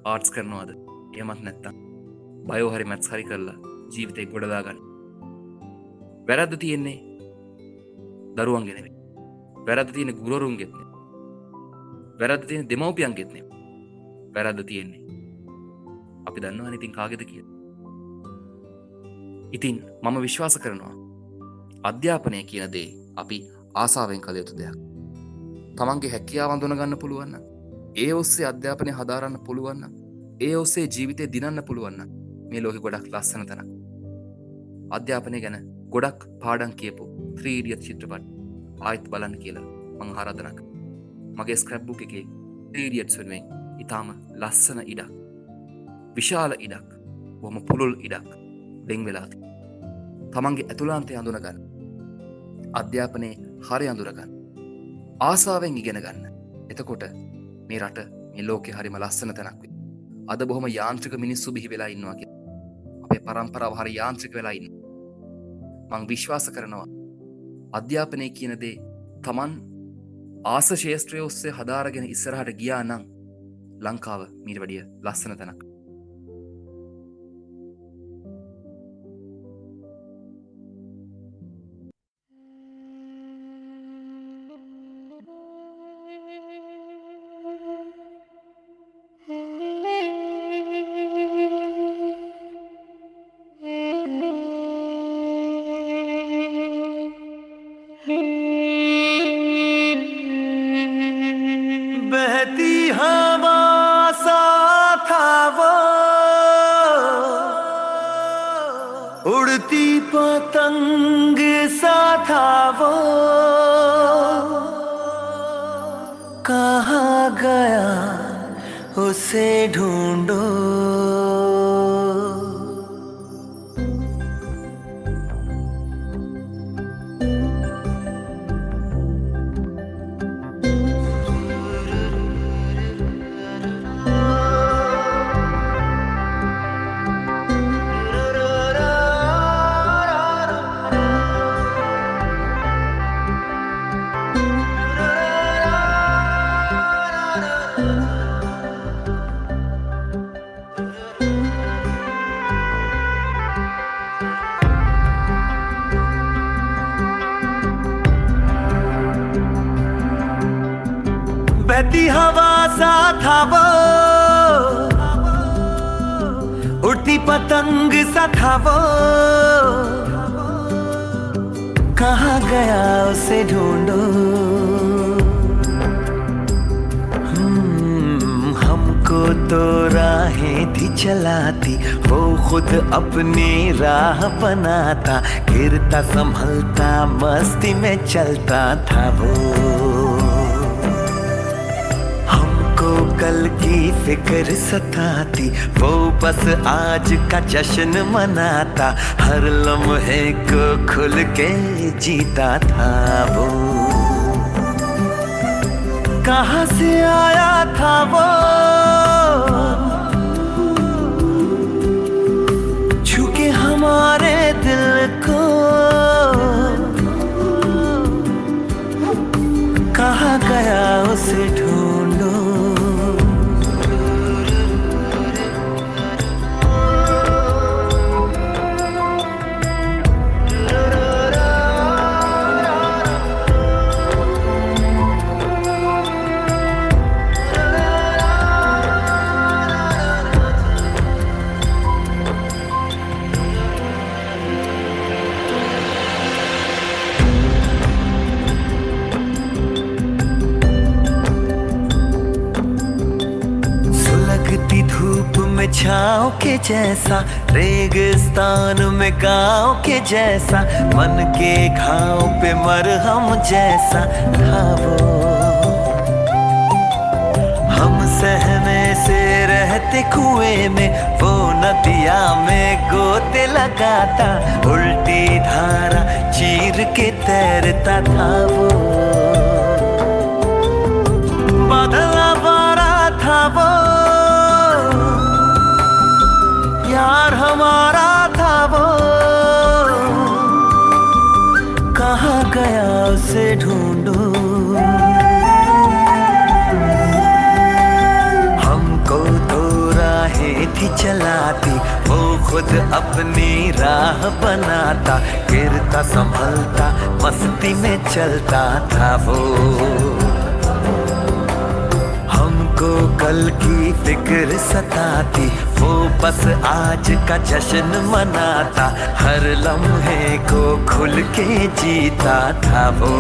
ආර්ට්ස් කරනවාද? එමත් නැත්තම් බයෝහරි මැත්ස් හරි කරලා ජීවිතය ගොඩදාගන්න වැරද්ද තියෙන්නේ දරුවන්ගෙනෙවේ වැරද තියෙන ගුරුරුන්ගෙත්න වැරද තියෙන දෙමවපියන්ගෙත්නේ වැරද්ද තියෙන්නේ අපි දන්නවා ඉතින් කාගෙද කිය ඉතින් මම විශ්වාස කරනවා අධ්‍යාපනය කියන දේ අපි ආසාාවෙන් කළ යුතු දෙයක්. තමන්ගේ හැකියාව අඳුනගන්න පුළුවන්න ඒ ඔස්සේ අධ්‍යාපනය හදාරන්න පුළුවන්න ඒ ඔස්සේ ජීවිතය දිනන්න පුළුවන්න මේ ලෝක ගොඩක් ලස්සන තැන අධ්‍යාපනය ගැන ගොඩක් පාඩන් කියපු ත්‍රීඩියත් චිත්‍රපට ආයිත් බලන්න කියලා මං හරදනක මගේ ස්ක්‍රැබ්බු එකේ ත්‍රීඩියට් සුවෙන් ඉතාම ලස්සන ඉඩක්. විශාල ඉඩක් බොම පුළුල් ඉඩක් බෙං වෙලාති තමන්ගේ ඇතුලාන්තය අඳුනගන්න අධ්‍යාපනයේ හරි අඳුරගන්න ආසාාවෙන් ඉගෙන ගන්න. එතකොට මේ රට මේ ලෝකෙ හරිම ලස්සන තැනක් වෙයි. අද බොහොම යාන්ත්‍රික මිනිස්සු බිහි වෙලා ඉන්නවා කිය අපේ පරම්පරාව හරි යාන්ත්‍රික වෙලා ඉන්න මං විශ්වාස කරනවා අධ්‍යාපනය කියනදේ තමන් ආස ශේෂත්‍රය ඔස්සේ හදාරගෙන ඉස්සරහට ගියා නං ලංකාව මීට වඩිය ලස්සන තැනක්. उड़ती पतंग सा था वो। कहा गया उसे ढूंढो। सा था वो। कहा गया उसे ढूंढो। हम्म, हमको तो राहें थी चलाती वो खुद अपनी राह बनाता गिरता संभलता मस्ती में चलता था वो। कल की फ़िक्र सताती, वो बस आज का जश्न मनाता, हर लम्हे को खुल के जीता था वो। कहाँ से आया था वो? छूके हमारे दिल को। कहा गया उसे ढूंढो छाँव के जैसा, रेगिस्तान में गाँव के जैसा, मन के घाव पे मरहम जैसा था हम सहमे से रहते कुएँ में, वो नदिया में गोते लगाता, उल्टी धारा चीर के तैरता था वो। बादल आवारा था वो। यार हमारा था वो। कहाँ गया उसे ढूंढो? हमको तो राहें थी चलाती, वो खुद अपनी राह बनाता, गिरता, संभलता, मस्ती में चलता था वो। हमको कल की फ़िक्र सताती, वो बस आज का जश्न मनाता, हर लम्हे को खुल के जीता था वो।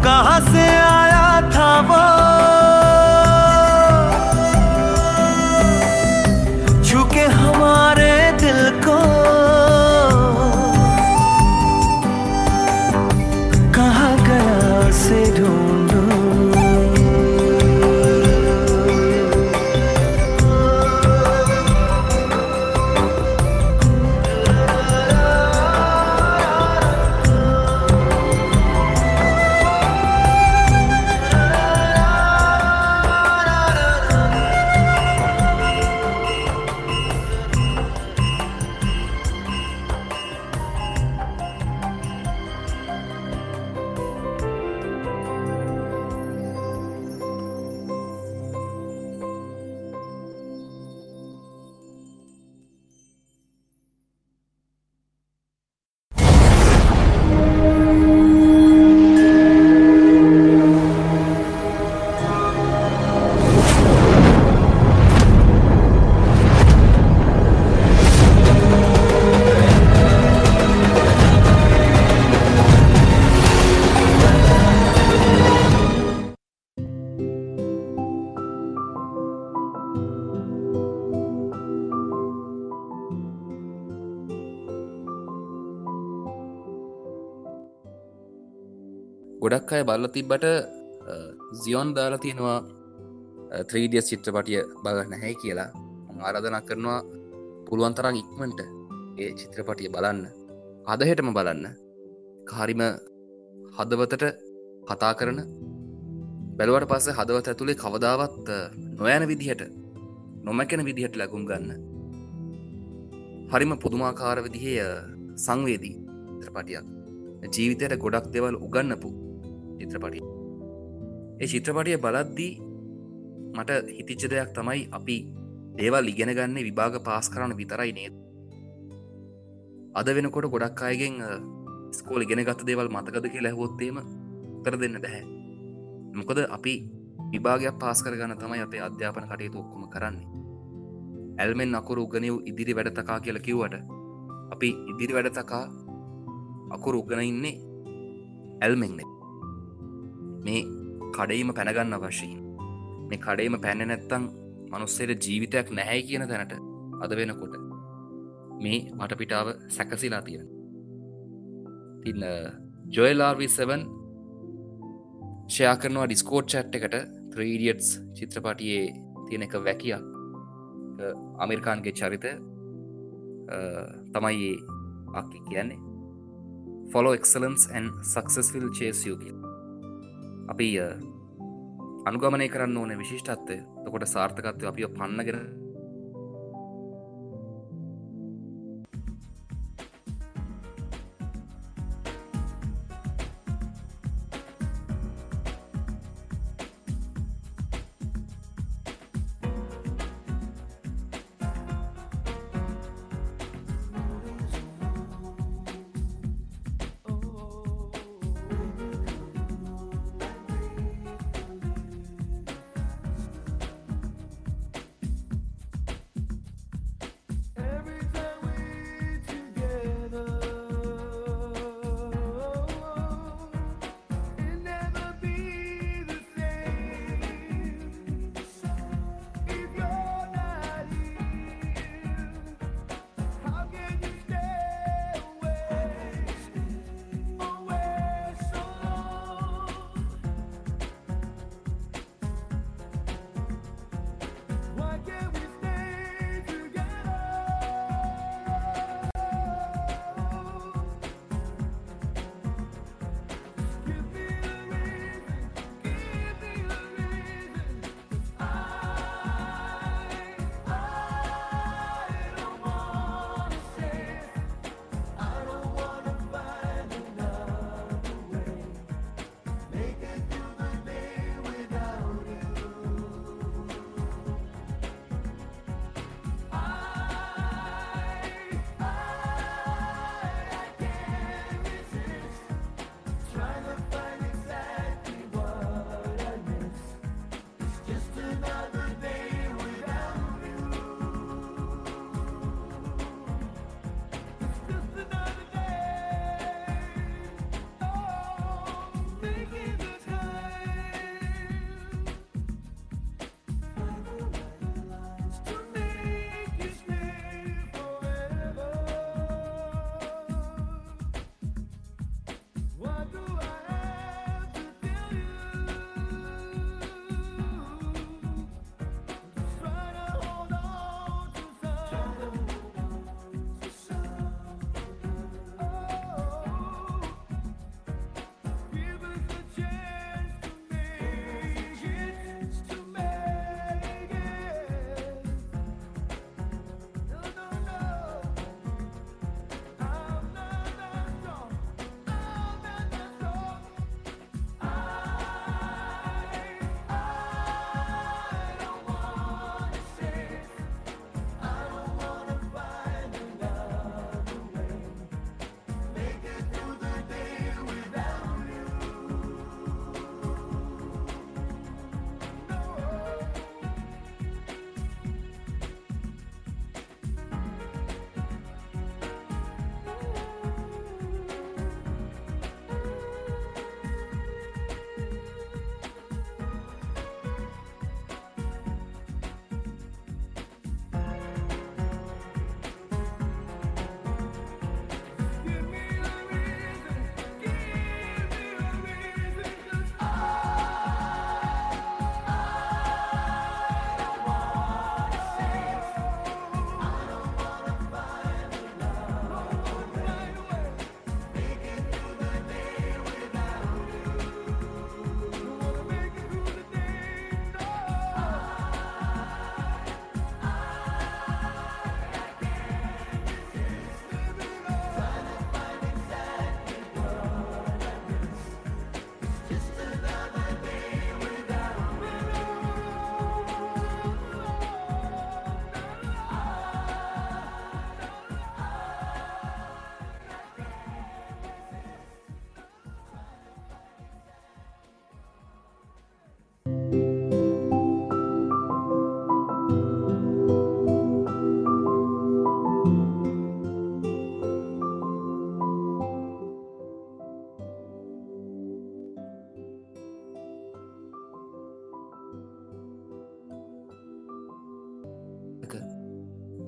कहाँ से आया था वो? ගොඩක් අය බල්ල තිබ්බට සියොන් දාලා තියෙනවා ත්‍රීඩියස් චිත්‍රපටිය බගන්න හැ කියලා. ආරධනක් කරනවා පුළුවන්තරම් ඉක්මට ඒ චිත්‍රපටිය බලන්න. අදහෙටම බලන්න. කාරිම හදවතට කතා කරන බැලුවට පස්ස හදවත ඇතුළේ කවදාවත් නොයන විදිහට නොමැකෙන විදිහට ලැගුම් ගන්න. හරිම පුදුමාකාර විදිහය සංවේදී චිත්‍රපටියක්. ජීවිතයට ගොඩක් දෙවල් උගන්නපු චිත්‍රපටිය. ඒ චිත්‍රපටිය බලද්දී මට හිතිච්ච දෙයක් තමයි අපි දේවල් ඉගෙන ගන්න විභාග පාස් කරන්න විතරයි නේද? අද වෙනකොට ගොඩක් අයගෙන් ස්කෝල ඉගෙන ගත දේවල් මතකද? කියලා ඇහවොත්තේම තර දෙන්න බැහැ. මොකද අපි විභාගයක් පාස් කරගන්න තමයි අපේ අධ්‍යාපන කටයුතු ඔක්කොම කරන්නේ. ඇල්මෙන් අකුරු උගනව ඉදිරි වැඩතකා කියල කිව්වට අපි ඉදිරි වැඩතකා අකුරු උගන ඉන්නේ ඇල්මෙන්න මේ කඩයිම පැනගන්න අවශ්‍යීන් මේ කඩේම පැන්න නැත්තං මනුස්සේට ජීවිතයක් නැහැ කියන තැනට අද වෙනකොට මේ මටපිටාව සැකසිලා තියෙන තින්න ජොයල්ලාර්වි7 ෂයා කරනවා ඩිස්කෝට් චට් එකට 3ඩියට්ස් චිත්‍රපටියේ තියෙන එක වැකියක්. අමිරිකාන්ගේ චරිත තමයි අක්කි කියන්නේ. Follow excellence and success will චේසියෝකි අපි අනුගමනය කරන්න ඕන විශිෂ්ටත්වය. තකොට සාර්ථකත්වය අපිය පන්නගෙන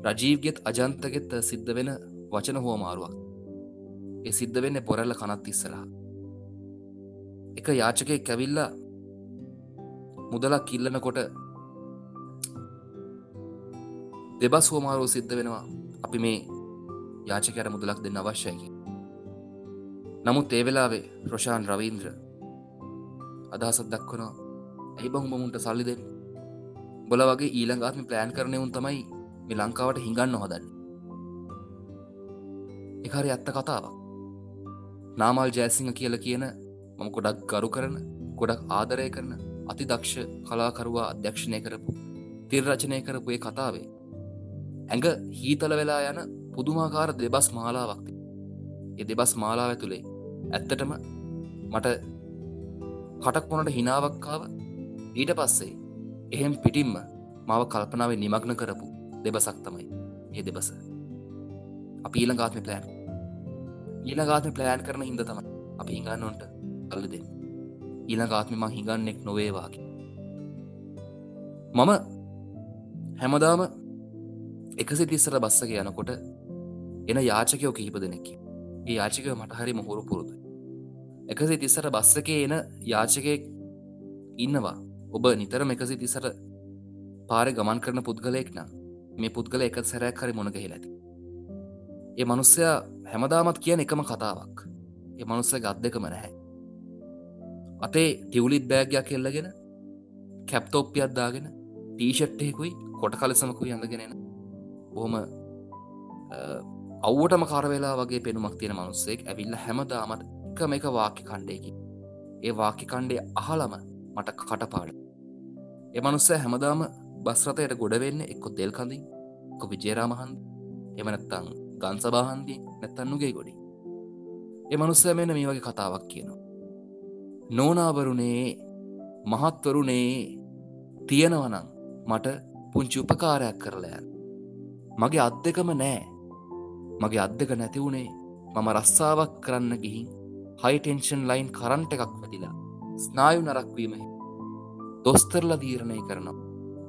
රජීවගෙත් අජන්තගෙත් සිද්ධ වෙන වචන හෝ මාරුවක්. ඒ සිද්ධ වෙන්න පොරල්ල කනත් ඉස්සලා එක යාචකය කැවිල්ලා මුදලක් කිල්ලනකොට දෙබස් හෝමාරුව සිද්ධ වෙනවා අපි මේ යාචකයට මුදලක් දෙන්න අවශ්‍යයකි නමුත් ඒ වෙලාවේ රොෂාන් රවීන්ද්‍ර අදහසත් දක්වනවා ඇයි බහුම මුන්ට සල්ලි දෙන්න? බොල වගේ ඊළඟාත්ම ප්ලෑන් කරනය උන් තමයි මේ ලංකාවට හිඟන්න හොදන්න. එකරි ඇත්ත කතාවක්. නාමල් ජෑසිංහ කියල කියන මම ගොඩක් ගරු කරන ගොඩක් ආදරය කරන අති දක්ෂ කලාකරුවා අධ්‍යක්ෂණය කරපු තිර්රචනය කරපු ඒ කතාවේ ඇඟ හීතල වෙලා යන පුදුමාකාර දෙබස් මාලාවක්ති එ දෙබස් මාලාව ඇතුළේ ඇත්තටම මට කටක් මොනට හිනාවක්කාව ඊට පස්සේ එහෙම පිටිම්ම මාව කල්පනාවේ නිමග්න කරපු දෙබසක් තමයි ඒ දෙබස. අප ඊළඟාත්ම ප්ලෑන් ඊළඟාත්ම ප්ලෑන් කරන හිද තම අපි හිඟන්නොන්ට කල්ලද ඊළඟාත්ම මං හිඟන්නෙක් නොවේවාකි මම හැමදාම එකසි තිස්සර බස්සක යනකොට එන යාචකයෝ කිහිප දෙනෙකි ඒ යාචකව මට හරි මොහුරු පුරුදු. එකසි තිස්සර බස්සකේ එන යාචකයෙක් ඉන්නවා. ඔබ නිතරම එකසි තිසට පාර ගමන් කරන පුද්ගලයෙක් නම් මේ පුද්ගල එක සැරයක් හරි මොනගහි ඇති. ඒ මනුස්සයා හැමදාමත් කියන එකම කතාවක්. ඒ මනුස්ස ගත් දෙකම නැහැ. අතේ ටියවලිත් බෑගයක් කෙල්ලගෙන කැප්තෝප්පියත්දාගෙන ටීෂට්ටෙකුයි කොට කලසමකුයි අඳගෙනෙන බොහොම අව්වටම කරවෙලා වගේ පෙනුමක් තියෙන මනුස්සෙක් ඇවිල්ල හැමදාමත් එකම එක වාක්‍ය කණ්ඩයකි ඒ වාක්‍ය කණ්ඩේ අහලම මට කටපාඩ එමනුස්ස හැමදාම බස්රතයට ගොඩවෙන්න එක්කො දෙල් කඳින් කො විජේරාමහන්ද එමනත්තං ගන්සබාහන්දී නැත්තන්නුගේ ගොඩි එමනුස්ස මෙන මේ වගේ කතාවක් කියනවා. නෝනාවරුණේ මහත්වරුණේ තියෙනවනං මට පුංචි උපකාරයක් කරලයන් මගේ අත් දෙකම නෑ. මගේ අත්දක නැති වුණේ මම රස්සාාවක් කරන්න ගිහින් හයිටෙන්ෂන් ලයින් කරන්ට එකක් වැදිලා ස්නායු නරක්වීම දොස්තරල දීරණය කරනවා.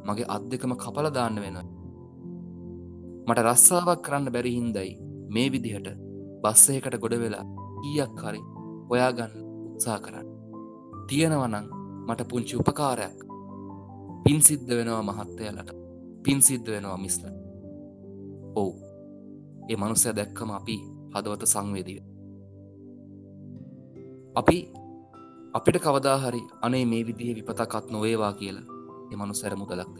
මගේ අත් දෙකම කපලදාන්න වෙන මට රස්සාාවක් කරන්න බැරිහින්දයි මේ විදිහට බස්සයකට ගොඩ වෙලා ඊයක් හරි ඔයාගන්න උත්සා කරන්න. තියෙනවනං මට පුංචි උපකාරයක්. පින් සිද්ධ වෙනවා මහත්තයලට. පින් සිද්ධ වෙනවා මිස්ල ඔවු. ඒ මනුස්සය දැක්කම අපි හදවත සංවේදිය අපි අපිට කවදාහරි අනේ මේ විදිහ විපතකත් නොවේවා කියලා එමනු සැර මුදලක්ද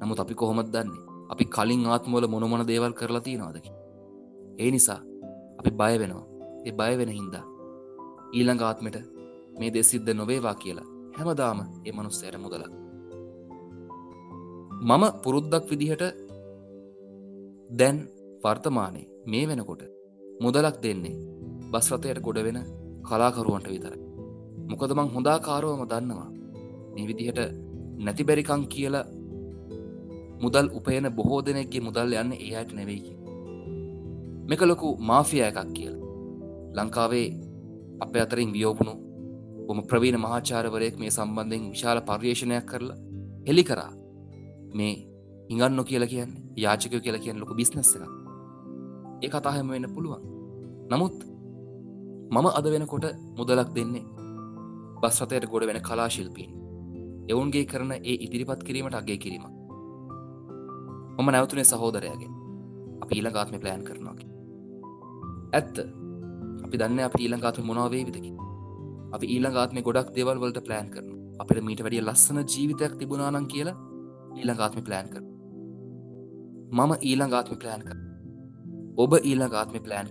නමුත් අපි කොහොමත් දන්නේ? අපි කලින් ආත්මවල මොනමොන දේවල් කරලා තියෙනවාදකි ඒ නිසා අපි බය වෙනවා. ඒ බය වෙන හින්දා ඊළඟ ආත්මට මේ දෙසිද්ධ නොවේවා කියලා හැමදාම ඒ මනුස්සයට මුදලක් මම පුරුද්දක් විදිහට දැන් වර්තමානයේ මේ වෙනකොට මුදලක් දෙන්නේ බස්රතයට ගොඩ වෙන කලාකරුවන්ට විතර මොකද මං හොඳාකාරෝම දන්නවා මේ විදිහට නැතිබැරිකං කියලා මුදල් උපයන බොහෝ දෙනෙක්ගේ මුදල් යන්න ඒයට නෙවෙයි මෙක ලොකු මාෆිය එකක් කියල. ලංකාවේ අප අතරින් වියෝපුණු බොම ප්‍රවීණ මහාචාරවරයෙක් මේ සම්බන්ධයෙන් විශාල පර්යේෂණයක් කරලා හෙළි කරා. මේ ඉගන්න කියලා කියන්න යාචකය කියලා කියන්න ලොක බිස්නස් එක ඒ කතාහෙම වෙන්න පුළුවන්. නමුත් මම අද වෙනකොට මුදලක් දෙන්නේ බස් රතයට ගොඩ වෙන කලා ශිල්පීන්. එවුන්ගේ කරන ඒ ඉදිරිපත් කිරීමට අගේ කිරීම මම නැවතුනේ සහෝදරයගෙන්. අපි ඊළඟාත්ම ප්ලෑන් කරනවාකි ඇත්ත. අපි දන්න අප ඊළඟාත්ම මොනාවේ විදකි අපි ඊළඟාත්ම ගොඩක් දෙවල් වලට ප්ලෑන් කරන අපිට මීට වැඩිය ලස්සන ජීවිතයක් තිබුණානන් කියලා ඊළඟාත්ම ප්ලෑන් කර මම ඊළඟාත්ම ප්ලෑන් කර ඔබ ඊළඟාත්ම ප්ලෑන්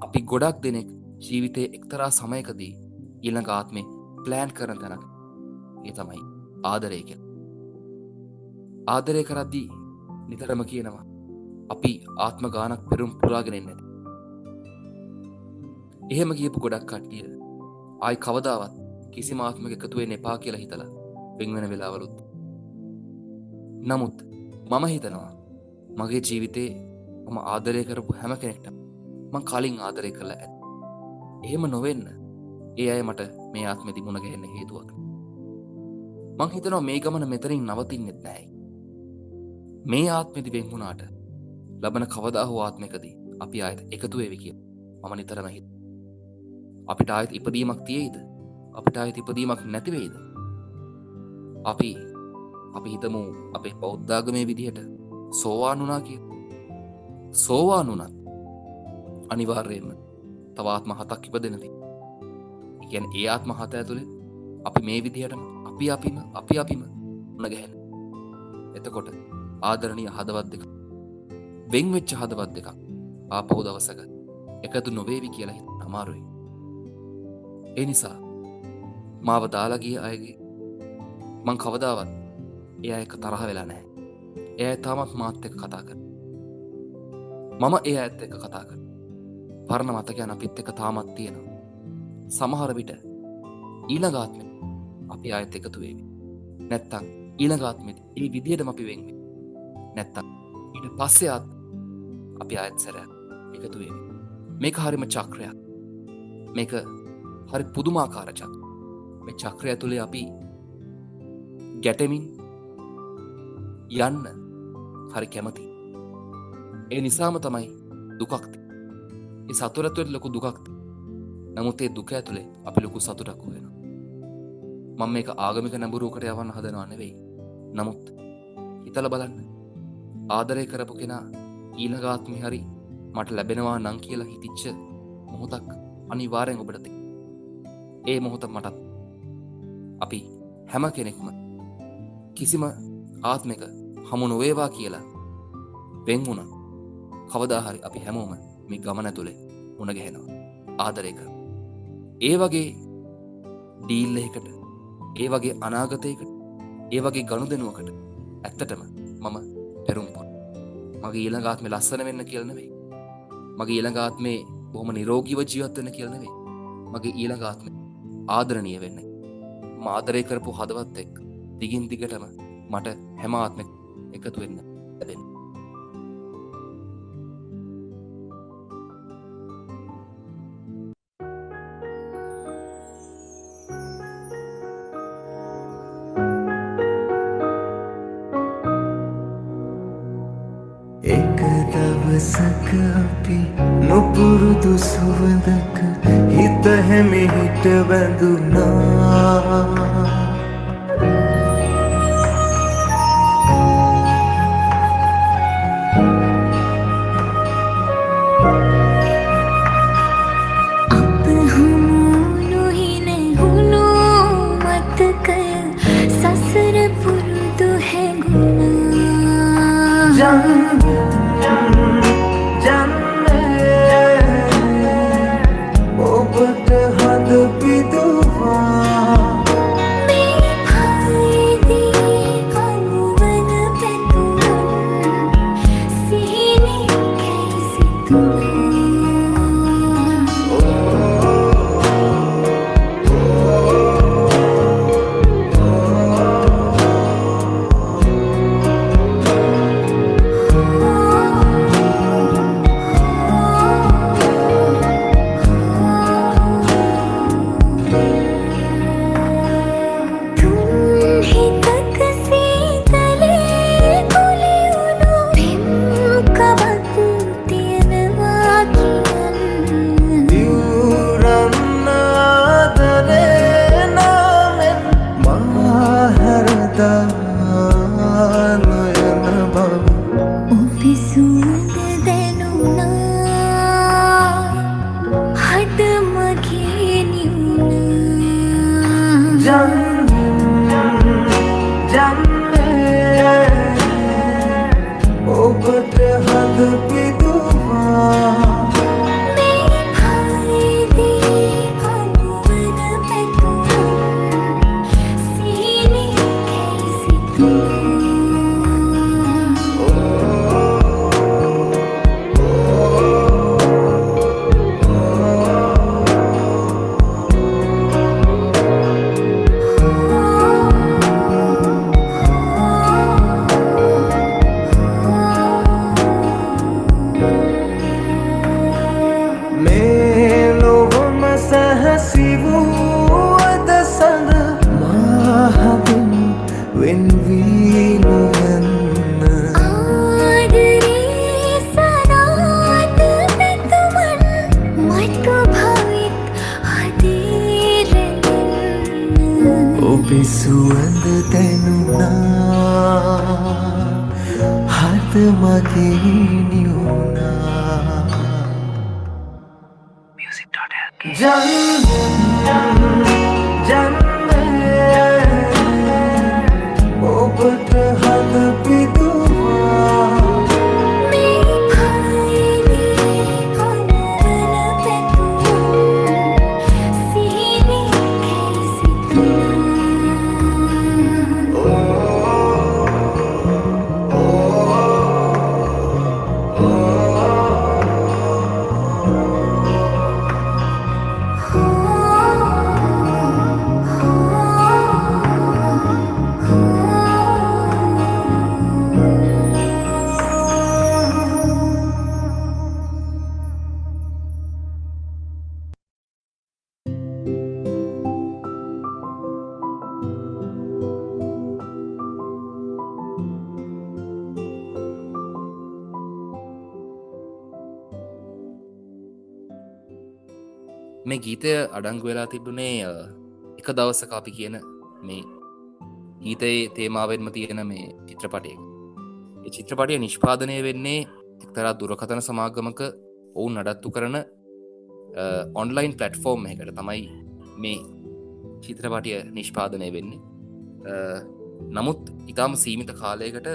අපි ගොඩක් දෙනෙක් ජීවිතය එක්තරා සමයකදී ඊළඟ ආත්මේ ප්ලෑන් කරන තැනක් ඒ තමයි ආදරය කෙල් ආදරය කරද්දී නිතරම කියනවා අපි ආත්ම ගානක් පෙරුම් පුරාගෙනෙන් නැති. එහෙම කියපු ගොඩක් කට්ටිය ආයි කවදාවත් කිසි මාත්මක එකතුවේ එපා කියලා හිතලා පෙන්වෙන වෙලාවලුත්. නමුත් මම හිතනවා මගේ ජීවිතේ මම ආදරය කරපු හැම කෙනෙක්ට මං කලින් ආදරය කළ ඇත්. එහෙම නොවෙන්න ඒ අය මට මේ ආත්මෙති මුණගැහෙන්න හේතුවක් මං හිතනවා මේ ගමන මෙතරින් නවතින්නෙත් නෑයි මේ ආත්මෙදි වෙන්වුණාට ලබන කවදා හෝ ආත්මකදී අපි අයත් එකතු වේවි කිය මම නිතරම හිත අපිට ආයත් ඉපදීමක් තියෙයිද අපිට ආයත් ඉපදීමක් නැතිවෙයිද අපි අපි හිතමු අපේ බෞද්ධාගමේ විදිහට සෝවානුනා කිය සෝවානුනත් අනිවාර්යයෙන්ම තවාත්ම හතක් ඉපදෙනති ඉගැන් ඒ ආත්ම හත ඇතුළේ අපි මේ විදිහටම අපි අපිම අපි අපිම උන ගැහැන. එතකොට ආදරණය හදවත් දෙක වෙංවෙච්ච හදවත් දෙකක් ආපහු දවසක එකතු නොවේවි කියලා හිත අමාරුයි. ඒ නිසා මාව දාලාගිය අයගේ මං කවදාවත් එය එක තරහ වෙලා නෑ එය තාමත් මාත් එක කතා කර මම ඒ ඇත්ත එක කතා කර පරණ මතකයන් අපිත් එක තාමත් තියෙනවා. සමහර විට ඊළගාත්ම අපි අයත් එකතු වේවි. නැත්තං ඊළගාත්මෙත් ඒ විදිහටම අපි වෙන්වෙ නැත්තම් ඉට පස්සයාත් අපි අයත් සැර එකතු වේවි මේක හරිම චක්‍රයක්. මේක හරි පුදුමාකාරචක් මේ චක්‍රය ඇතුළේ අපි ගැටමින් යන්න හරි කැමති ඒ නිසාම තමයි දුකක්ති ඒ සතුරත්තුවට ලොකු දුකක්ති නමුත් ඒ දුක ඇතුළේ අපි ලොකු සතුටක් වෙන මං මේක ආගමික නැඹුරුවකට යවන්න හදනවා නෙවෙයි. නමුත් හිතල බලන්න. ආදරය කරපු කෙනා ඊළගාත්මි හරි මට ලැබෙනවා නං කියලා හිතිච්ච මොහොතක් අනිවාරයෙන් ඔබටති ඒ මොහොත මටත්. අපි හැම කෙනෙක්ම කිසිම ආත්මක හමු නොවේවා කියලා වෙංවුණ කවදාහරි අපි හැමෝම මේ ගමන තුළේ උනගැහෙනවා ආදරයක ඒ වගේ ඩීල්ල එකට ඒ වගේ අනාගතයකට ඒ වගේ ගණු දෙනුවකට ඇත්තටම මම පෙරුම්පොත් මගේ ඊළඟාත්ම ලස්සන වෙන්න කියලනෙවෙයි මගේ ඊළඟාත්මේ බොහොම නිරෝගීව ජීවත්වන්න කියලනෙවෙයි මගේ ඊළඟාත්ම ආදරණය වෙන්න. මාදරය කරපු හදවත් එක් දිගින් දිගටම මට හැමාත්ම එකතු වෙන්න. මේ ගීතය අඩංගු වෙලා තිබුණේ අ, එක දවස්සක අපි කියන මේ ගීතයේ තේමාවෙන්ම තියෙන මේ චිත්‍රපටය. චිත්‍රපටිය නිෂ්පාදනය වෙන්නේ එක්තරා දුරකතන සමාගමක ඔවුන් නඩත්තු කරන ඔන්ලයින් පලට්ෆෝර්ම් එකට තමයි මේ චිත්‍රපටිය නිෂ්පාදනය වෙන්නේ. අ, නමුත් ඉතාම සීමිත කාලයකට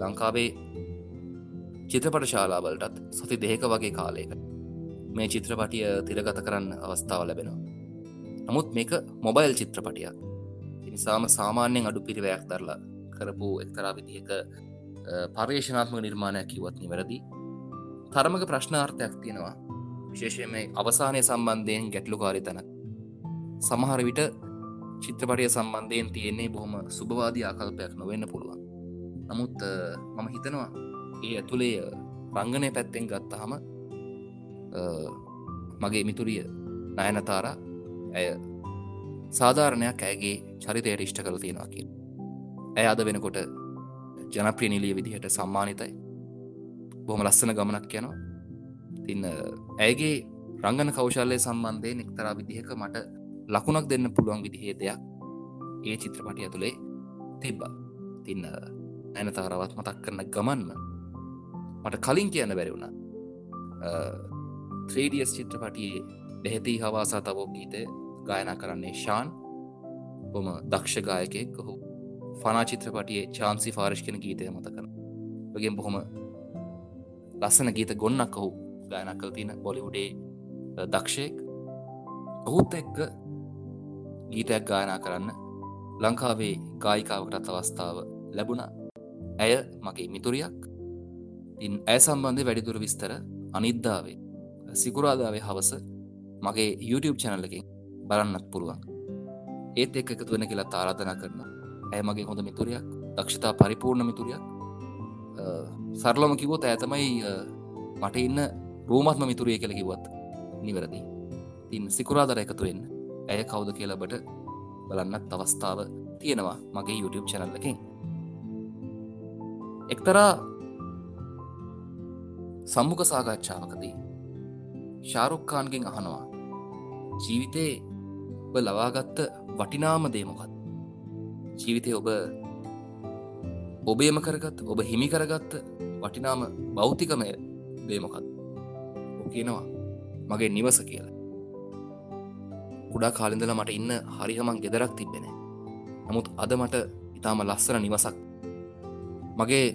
ලංකාවේ චිත්‍රපට ශාලාවලටත් සති දෙක වගේ කාලයකට මේ චිත්‍රපටිය තිරගත කරන්න අවස්ථාව ලැබෙනවා. නමුත් මේක මොබයිල් චිත්‍රපටියක්. නිසාම සාමාන්‍යයෙන් අඩු පිරිවයක් දරලා කරපු එක්තරා විදිහක පර්යේෂනාත්මක නිර්මාණයක් කිවත් නිවැරදි. තරමක ප්‍රශ්නාර්ථයක් තියෙනවා. විශේෂය මේ අවසානය සම්බන්ධයෙන් ගැටලුකාරි තැනක් සමහර විට චිත්‍රපටිය සම්බන්ධයෙන් තියෙන්නේ බොහොම සුභවාදී ආකල්පයක් නොවෙන්න පුළුවන්. නමුත් අ, මම හිතනවා ඒ ඇතුළේ අ, රංගනය පැත්තෙන් ගත්තහම අ, මගේ මිතුරිය නයනතාර ඇය සාධාරණයක් ඇගේ චරිතයට ඉෂ්ට කළ තියෙනවා කිය ඇය අද වෙනකොට ජනප්‍රිය නිලිය විදිහට සම්මානිතයි. බොහොම ලස්සන ගමනක් යනවා. තින්න ඇයගේ රංගන කෞශල්ලය සම්බන්ධය එක්තරා විදිහක මට ලකුණක් දෙන්න පුළුවන් විදිහේ දෙයක් ඒ චිත්‍රපටිය තුළේ තිබ්බා. තින්න ඇනතාරවත් මතක් කරන ගමන්ම මට කලින් කියන්න බැරි වුණා 3ඩස් චිත්‍රපටියේ බෙහෙතිී හවාසා තවෝ ගීතය ගායනා කරන්නේ ශාන්. බොම දක්ෂගායකෙක් ඔහු ෆනා චිත්‍රපටියේ චාන්සි ෆාරිෂ් කෙන ගීතය මත කන වගේ බොහොම ලස්සන ගීත ගොන්නක් ඔහු ගායනක් කල් තින බොලිවුඩේ දක්ෂයෙක්. ඔහුත් එක්ක ගීතයක් ගායනා කරන්න ලංකාවේ ගායිකාවකටත් අවස්ථාව ලැබුණ. ඇය මගේ මිතුරියක්. ඉන් ඇය සම්බන්ධය වැඩිදුර විස්තර අනිද්දාවේ සිකුරාදාවේ හවස මගේ YouTube චැනල්ලකින් බලන්නත් පුළුවන්. ඒත් එක් එකතු වෙන කියලා තාරාධනා කරන ඇය මගේ හොඳ මිතුරයක් දක්ෂතා පරිපූර්ණ මිතුරියක්. අ, සරලම කිවොත් ඇතමයි මට ඉන්න රෝමත්ම මිතුරිය කියල කිවත් නිවැරදි. තින් සිකුරාදර එකතු වෙන්න. ඇය කවුද කියලබට බලන්නත් අවස්ථාව තියෙනවා මගේ YouTube චැනල්ලකින් එක්තරා සම්මුඛ සාකච්ඡාවකදී ශාරුක්කාන්ගෙන් අහනවා. ජීවිතේ ඔබ ලවාගත්ත වටිනාම දේමොකත් ජීවිතය ඔබ ඔබේම කරගත් ඔබ හිමි කරගත්ත වටිනාම බෞතිකමය දේමොකත් කියනවා මගේ නිවස කියල. කුඩා කාලිඳල මට ඉන්න හරිහමන් ගෙදරක් තිබෙන නමුත් අද මට ඉතාම ලස්සන නිවසක්. මගේ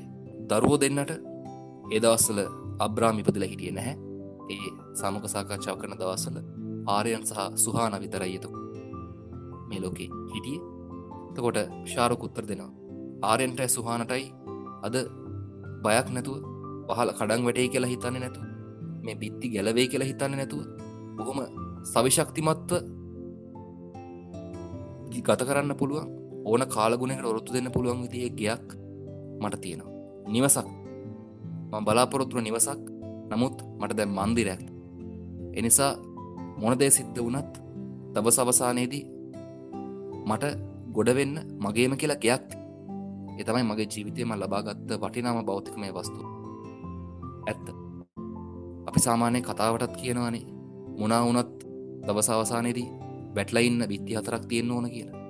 දරුවෝ දෙන්නට ඒදවස්සල අබ්‍රාම් ඉපදිල හිටිය නැහැ. ඒ සමක සාකච්ඡාව කරන දවස්සල ආරයන් සහ සුහාන විතරයි යුතු මේ ලෝකේ හිටිය. තකොට ශාරුක උත්තර දෙනවා. ආරෙන්ටයි සුහානටයි අද බයක් නැතුව පහල කඩන් වැටේ කියලා හිතන්නේ නැතු මේ බිත්ති ගැලවේ කියලා හිතන්න නැතුව බොහොම සවිශක්තිමත්ව ගත කරන්න පුළුවන් ඕන කාලගුණකට ඔරොත්තු දෙන්න පුළුවන් විදිේ ගයක් මට තියෙනවා. නිවසක්. ම බලාපොරොත්තුර නිවසක්. නමුත් මට දැම් මන්දිරැක් එනිසා මොනදේ සිද්ධ වනත් දවස අවසානයේදී මට ගොඩවෙන්න මගේම කියලා ගයක් එතමයි මගේ ජීවිතයම ලබාගත්ත වටිනාම බෞතිකමය වස්තු. ඇත්ත. අපි සාමානය කතාවටත් කියනවානේ මුණා වනත් දවස අවසානයේදී බැට්ලයින්න බිත්ති හතරක් තියෙන්න්න ඕන කියලා.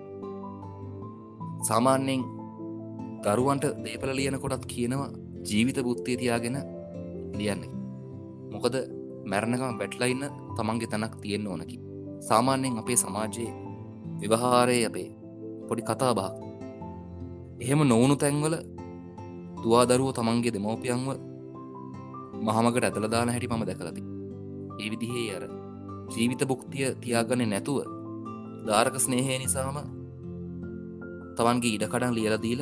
සාමාන්‍යයෙන් දරුවන්ට දේපල ලියන කොටත් කියනවා ජීවිත බුද්ධිය තියාගෙන ලියන්න. මොකද මැරණකම බැට්ලයින්න තමන්ගේ තැනක් තියෙන්න්න ඕනකි. සාමාන්‍යයෙන් අපේ සමාජයේ විවහාරය අපේ පොඩි කතා බාක් එහෙම නොවුණු තැන්වල තුවාදරුව තමන්ගේ දෙමවපියන්ව මහමකට ඇතලදාන හැටි මම දැකලති ඒ විදිහේ අර ජීවිත බුක්තිය තියාගන්න නැතුව ධාරක ස්නේහය නිසාම තමන්ගේ ඉඩකඩන් ලියලදීල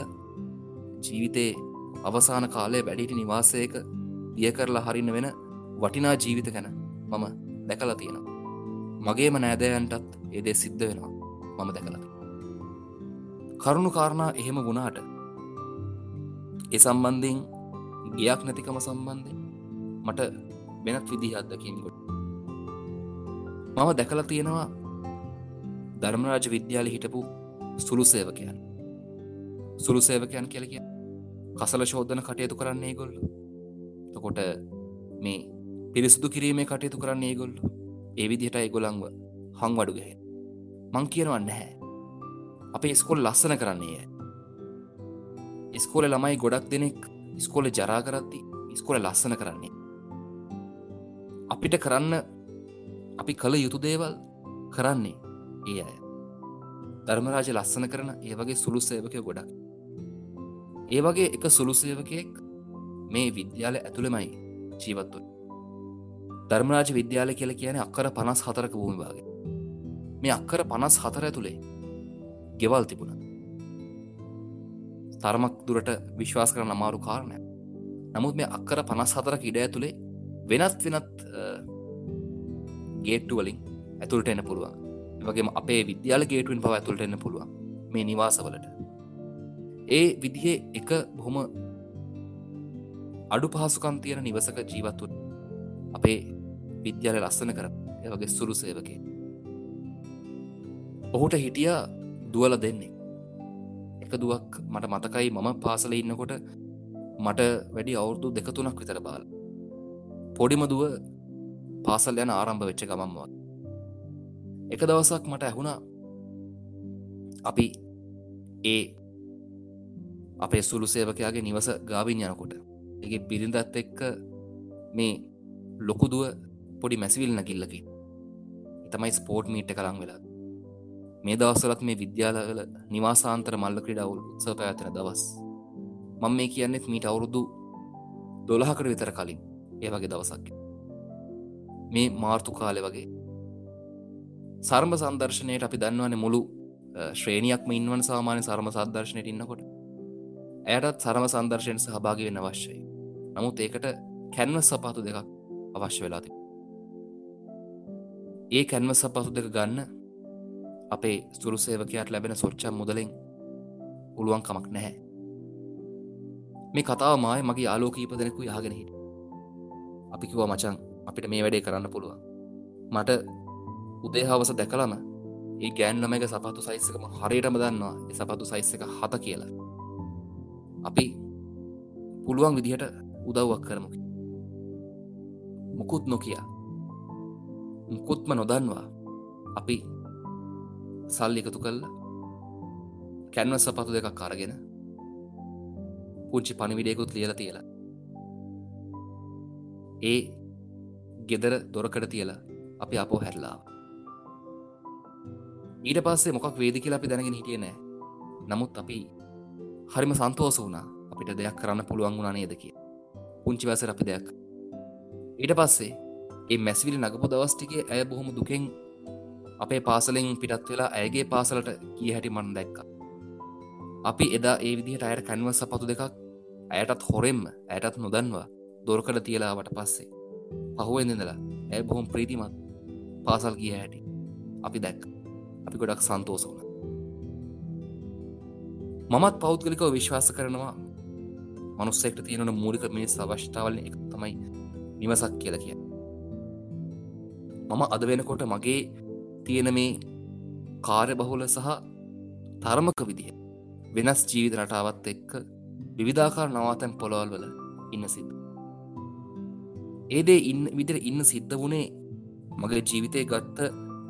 ජීවිතේ අවසාන කාලය වැඩිටි නිවාසයක දිය කරලා හරින්න වෙන වටිනා ජීවිත ගැන මම දැකලා තියෙනවා. මගේම නෑදෑයන්ටත් ඒදේ සිද්ධ වෙනවා මම දැකලති කරුණු කාරණා එහෙම වුණාට ඒ සම්බන්ධයෙන් ගයක් නැතිකම සම්බන්ධය මට වෙනත් විදි අත්දකින්කොට මම දැකලා තියෙනවා ධර්මරාජ විද්‍යාල හිටපු සුළු සේවකයන්. සුළු සේවකයන් කියල කිය කසල ශෝධන කටයුතු කරන්නේ ගොල්ල තකොට මේ පිරිසිදු කිරීමේ කටයුතු කරන්නේ ගොල්ල ඒ විදිහට ඒගොලංව හං වඩුගහ මං කියනවන්න හැ අපේ ස්කොල් ලස්සන කරන්නේ ඉස්කෝල ළමයි ගොඩක් දෙනෙක් ස්කෝල ජරා කරද්දි ඉස්කොල ලස්සන කරන්නේ. අපිට කරන්න අපි කළ යුතු දේවල් කරන්නේ ඒ අය. ධර්මරාජ ලස්සන කරන ඒ වගේ සුළු සේවකය ගොඩක්. ඒ වගේ එක සුළු සේවකයෙක් මේ විද්‍යාල ඇතුළමයි ජීවත්තුන් ධර්මරාජ විද්‍යාල කියල කියන අක්කර පනස් හතරක භූමිභාග මේ අක්කර පනස් හතර ඇතුළේ ගෙවල් තිබුණ. තරමක් දුරට විශ්වාස කරන අමාරු කාරණය නමුත් මේ අක්කර පනස් හතරක ඉඩ ඇතුළේ වෙනත් වෙනත් ගේට්ටු වලින් ඇතුළට එන්න පුළුවන්. වගේම අපේ විද්‍යාල ගේටුවෙන් පව ඇතුළට එන්න පුළුවන් මේ නිවාසවලට ඒ විදිහේ එක බොහොම අඩු පහසුකම් තියෙන නිවසක ජීවත්තුන් අපේ විද්‍යාල ලස්සන කර ඒවගේ සුරු සේවකේ ඔහුට හිටිය දුවල දෙන්නේ. එක දුවක් මට මතකයි මම පාසල ඉන්නකොට මට වැඩි අවුරුදු දෙකතුනක් විතර බාල. පොඩිම දුව පාසල් යන ආරම්භ වෙච්ච ගමම්වා එක දවසක් මට ඇහුණා අපි ඒ අපේ සුළු සේවකයාගේ නිවස ගාවින් යනකොට එක බිරිඳත් එක්ක මේ ලොකුදුව පොඩි මැසිවිල් නකිල්ලකි තමයි ස්පෝට් මීට්ට කළං වෙලා. මේ දවස්සලත් මේ විද්‍යාලවල නිවාසාන්තර මල්ල ක්‍රඩවුල් උත්ස පැඇතෙන දවස්. මං මේ කියන්නෙත් මීට අවුරුදු දොළහකට විතර කලින් ඒ වගේ දවසක් මේ මාර්තු කාලෙ වගේ. සර්ම සන්දර්ශනයට අපි දන්නවන මුළු ශ්‍රේණියක්ම ඉන්වන සාමාන්‍ය සර්ම සදර්ශනයට ඉන්නකොට. ඇයටත් සරම සන්දර්ශයෙන් සහභාගි වෙන්න අවශ්‍යයි. නමුත් ඒකට කැන්ව සපාතු දෙකක් අවශ්‍ය වෙලාති ඒ කැන්ව සපසු දෙක ගන්න අපේ සුරු සේවකයාට ලැබෙන සොච්චම් මුදලෙන් පුළුවන් කමක් නැහැ. මේ කතාව මයි මගේ ආලෝකීප දෙනෙකු යහගෙන හිට අපි කිවා මචන් අපිට මේ වැඩේ කරන්න පුළුවන්. මට උදේහවස දැකලම ඒ ගෑන්ලම එක සපතු සයිස්සකම හරියටම දන්නවා. සපතු සයිස්ස එක හත කියලා. අපි පුළුවන් විදිහට උදව්වක් කරමුකි මුකුත් නොකිය. මුකුත්ම නොදන්වා අපි සල්ලි එකතු කල්ල කැන්ව සපතු දෙකක් කරගෙන පුංචි පනිවිඩයකුත් ලියල තියලා. ඒ ගෙදර දොරකට තියලා අපි අපෝ හැරලා ඊට පස්සේ මොකක් වේදි කියලා අපි දැනගෙන හිටිය නෑ නමුත් අපි හරිම සන්තෝස වුණා. අපිට දෙයක් කරන්න පුළුවන් වුණා නේද කිය පුංචි වැසර අපි දෙයක්. ඊට පස්සේ ඒ මැස්විලි නගපු දවස්ටිකේ ඇය බොහොම දුකෙන් අපේ පාසලෙන් පිටත් වෙලා ඇයගේ පාසලට කිය හැටි මන් දැක්ක. අපි එදා ඒ විදිහට අයට කැන්වස පතු දෙකක් ඇයටත් හොරෙම්ම ඇයටත් නොදන්වා දොරකඩ තියලාවට පස්සේ පහුවෙන්දලා ඇය බොහොම ප්‍රීතිමත් පාසල් කිය හැටි අපි දැක් අපි ගොඩක් සන්තෝස වුණ. මමත් පෞද්ගලිකව විශ්වාස කරනවා මනුස්සෙක්ට තියෙනන මූලික මිනිස් අවශ්‍යාවලන එක තමයි නිවසක් කියල කිය මම අද වෙනකොට මගේ තියෙන මේ කාර්ය බහුල සහ තරමක විදිහ වෙනස් ජීවිත රටාවත් එක්ක විවිධාකාර නවාතැන් පොළොවල් වල ඉන්න සිද්ධ ඒදේ ඉන්න විදිර ඉන්න සිද්ධ වුණේ මගේ ජීවිතය ගත්ත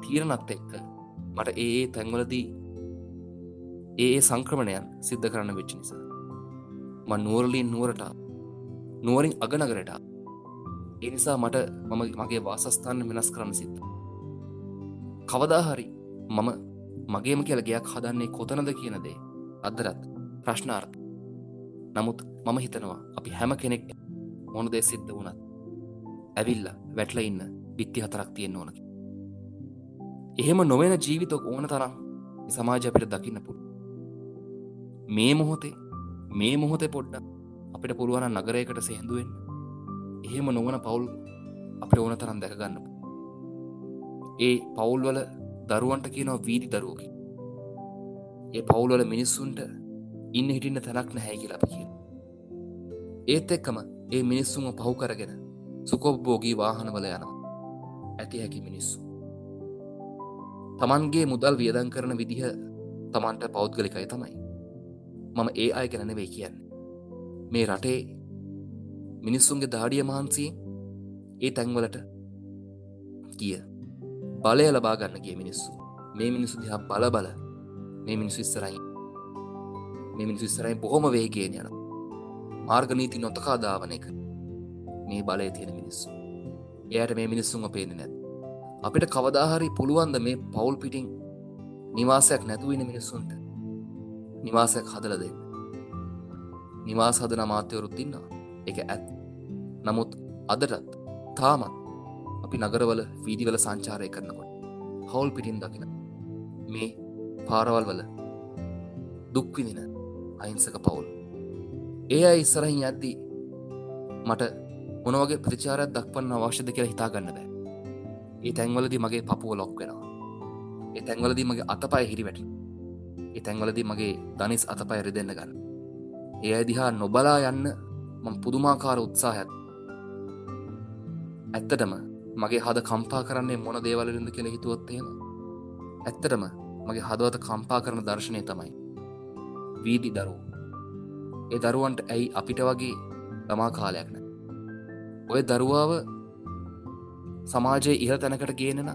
තීරණත් එක්ක. මට ඒ තැන්වලදී ඒ ඒ සංක්‍රමණයන් සිද්ධ කරන්න වෙච්ච නිසා. ම නුවරලින් නුවරට නුවරින් අගනගරට එනිසා මට මම මගේ වාසස්ථාන වෙනස් කරන්න සිද්ධ. කවදාහරි මම මගේම කියල ගයක් හදන්නේ කොතනද කියන දේ අදරත් ප්‍රශ්නාර්ථ නමුත් මම හිතනවා අපි හැම කෙනෙක් මොන දේ සිද්ධ වනත් ඇවිල්ල වැටල ඉන්න බිත්ති හතරක් තියෙන් ඕනකි එහෙම නොවෙන ජීවිතක් ඕන තරම් සමාජ අපිට දකින්න පුළ මේ මොහොතේ මේ මොහොතේ පොඩ්ඩ අපිට පුළුවන නගරයකට සේන්දුවෙන් එහෙම නොවන පවුල් අපට ඕන තරම් දැකගන්න ඒ පවුල්වල දරුවන්ට කියනවා වීදි දරුවකි. ඒ පවුල්වල මිනිස්සුන්ට ඉන්න හිටින්න තැනක් නැහැ කියලා අපි කිය ඒත් එක්කම ඒ මිනිස්සුම පහු කරගෙන සුකොබ්බෝගී වාහනවල යනවා. ඇති හැකි මිනිස්සු. තමන්ගේ මුදල් වියදන් කරන විදිහ තමන්ට පෞද්ගලිකයි තමයි. මම ඒ අය ගැන නෙවෙයි කියන්න. මේ රටේ මිනිස්සුන්ගේ දාඩිය මහන්සියෙන් ඒ තැන්වලට කිය බලය ලබා ගන්න කිය මිනිස්සු. මේ මිනිස්සු දිහා බල බල මේ මිනිස්සු ඉස්සරයි මේ මිනිස්සු ඉස්සරයි බොහොම වේගේන යන මාර්ගනීති නොතකා ධාවන එක මේ බලය තියෙන මිනිස්සු. එයට මේ මිනිස්සුන් පේන නැත් අපිට කවදාහරි පුළුවන්ද මේ පවුල් පිටිං නිවාසයක් නැතුවෙන මිනිස්සුන්ට? නිවාසයක් හදල දෙන්න. නිවාස හදන අමාත්‍යවරුත් ඉන්නවා. එක ඇත් නමුත් අදටත් තාමත් අපි නගරවල වීදිවල සංචාරය කරනකොට හවුල් පිටින් දකින මේ පාරවල් වල දුක්විදින අහිංසක පවුල්. ඒ අයි ඉස්සරහින් යද්දී මට මොනවගේ ප්‍රතිචාරයක් දක්වන්න අවශ්‍යද කියලා හිතාගන්න බෑ. ඒ තැන්වලදී මගේ පපුුව ලොක් වෙනවා. ඒ තැන්වලදී මගේ අතපය හිරි වැට ඒ තැන්වලදී මගේ දනිස් අතපය රිදෙන්න ගන්න. ඒ අදිහා නොබලා යන්න මං පුදුමාකාර උත්සාහත් ඇත්තටම මගේ හද කම්පා කරන්නේ මොන දේවලින්ද කියල හිතුවොත්තේම ඇත්තටම මගේ හදවත කම්පා කරන දර්ශනය තමයි වීදි දරුව. ඒ දරුවන්ට ඇයි අපිට වගේ ළමා කාලයක්න ඔය දරුවාව සමාජයේ ඉහ තැනකට ගේනන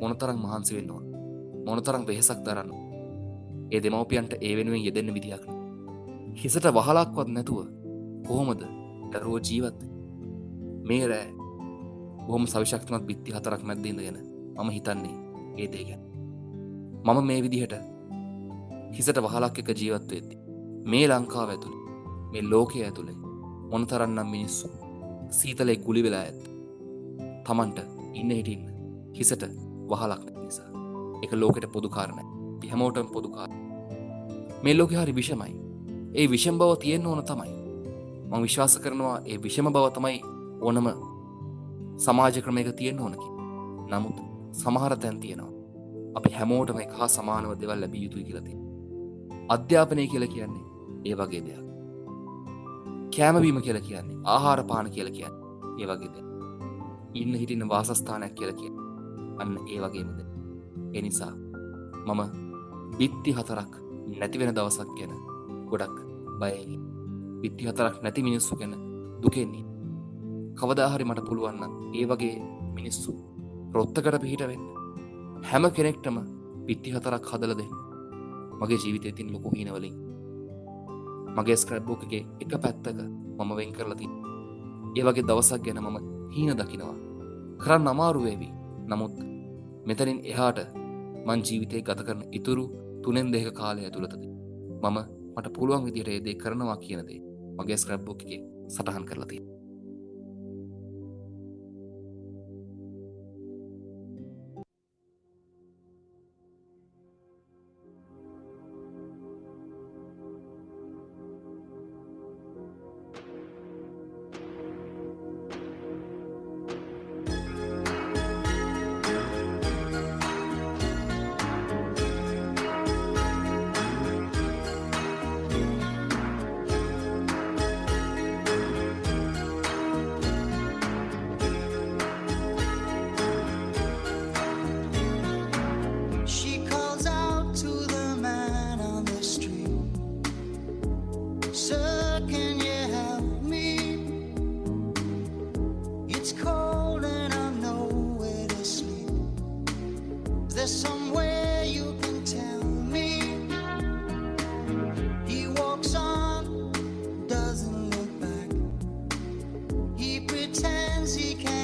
මොනතරම් මහන්සි වෙන්න ඕන? මොනතරම් වෙහෙසක් දරන්න ඒ දෙමවපියන්ට ඒ වෙනුවෙන් යෙදෙන්න විදිහක්න හිසට වහලක්වත් නැතුව කොහොමද දරුවෝ ජීවත් මේ රෑ බොහොම සවිශක්තමත් බිත්ති හතරක් මැද්දන්න ගැන මම හිතන්නේ ඒ දේ ගැන. මම මේ විදිහට හිසට වහලක් එක ජීවත්ව ඇති මේ ලංකාව ඇතුළේ මේ ලෝකය ඇතුළේ මොනතරන්නම් මිනිස්සු සීතලෙ ගුලි වෙලා ඇත් තමන්ට ඉන්න හිටින්න හිසට වහලක් නිසා. එක ලෝකට පොදුකාරණය හැමෝටම පොදුකාර මේ ලෝක හරි විෂමයි. ඒ විෂම් බව තියෙන්න්න ඕන තමයි. මං විශ්වාස කරනවා ඒ විෂම බව තමයි ඕනම සමාජ ක්‍රමයක තියෙන්න්න ඕනකි නමුත් සමහර තැන් තියෙනවා. අපි හැමෝටම එක හා සමානව දෙවල් ලැබිය යුතුයි කියලති අධ්‍යාපනය කියල කියන්නේ ඒ වගේ දෙයක්. කෑමවීම කියල කියන්නේ ආහාර පාන කියල කියන්න ඒ වගේ දෙයක්. ඉන්න හිටින්න වාසස්ථානයක් කියල කිය අන්න ඒ වගේමද එනිසා මම බිත්ති හතරක් නැතිවෙන දවසක් ගැන ගොඩක් බයයි. බිත්ති හතරක් නැති මිනිස්සු ගැන දුකෙන්නේ කවදාහරි මට පුළුවන්න ඒ වගේ මිනිස්සු රොත්තකට පිහිටවෙන්න හැම කෙනෙක්ටම පිත්ති හතරක් හදල දෙන්න. මගේ ජීවිතය තින් ලොකු හිනවලින් මගේ ස්ක්‍රබ්බෝකගේ එක පැත්තක මම වෙන් කරලති ඒ වගේ දවසක් ගැන මම හීන දකිනවා. කරන්න අමාරුවේවී නමුත් මෙතනින් එහාට මං ජීවිතය ගත කරන ඉතුරු තුනෙන් දෙක කාලය ඇතුළතද මම මට පුළුවන් විදියට ඒදේ කරනවා කියනදේ මගේ ස්ක්‍රබ්බෝකගේ සටහන් කරලතිී she can.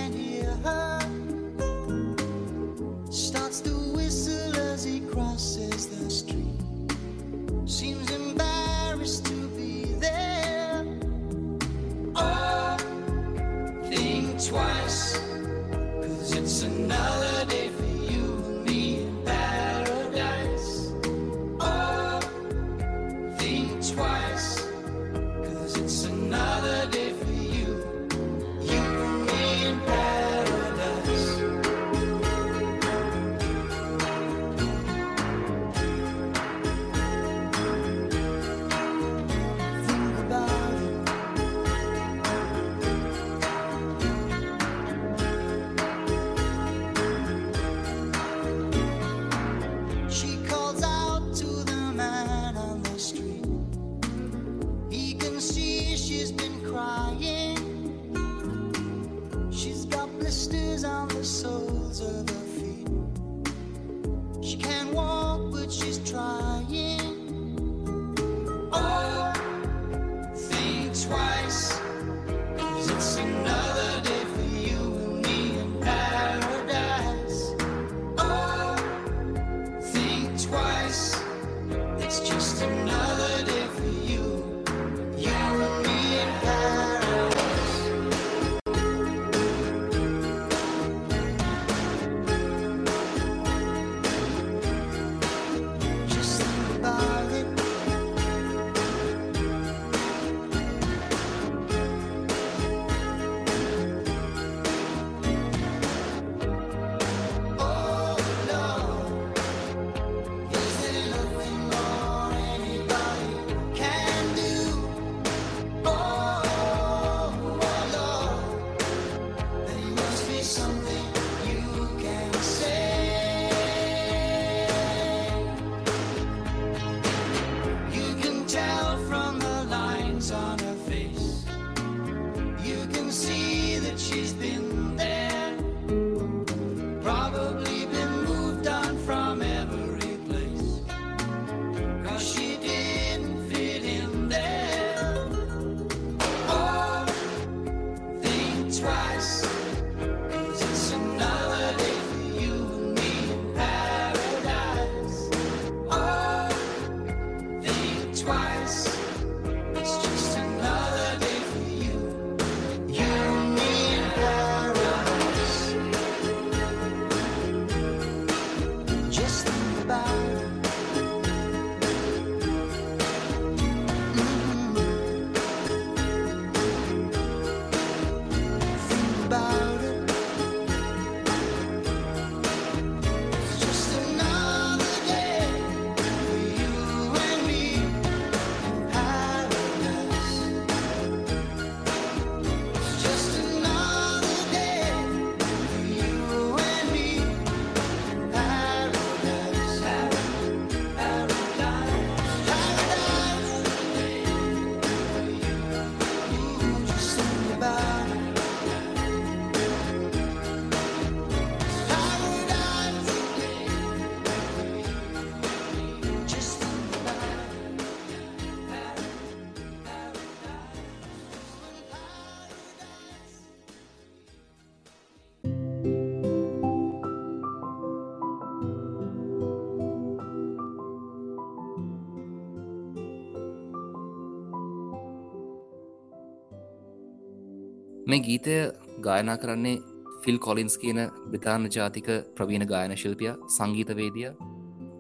මේ ගීතය ගායනා කරන්නේ ෆිල් කොලින්ස් කියන බ්‍රතාාන ජාතික ප්‍රවීණ ගායන ශිල්පිය සංගීතවේදිය.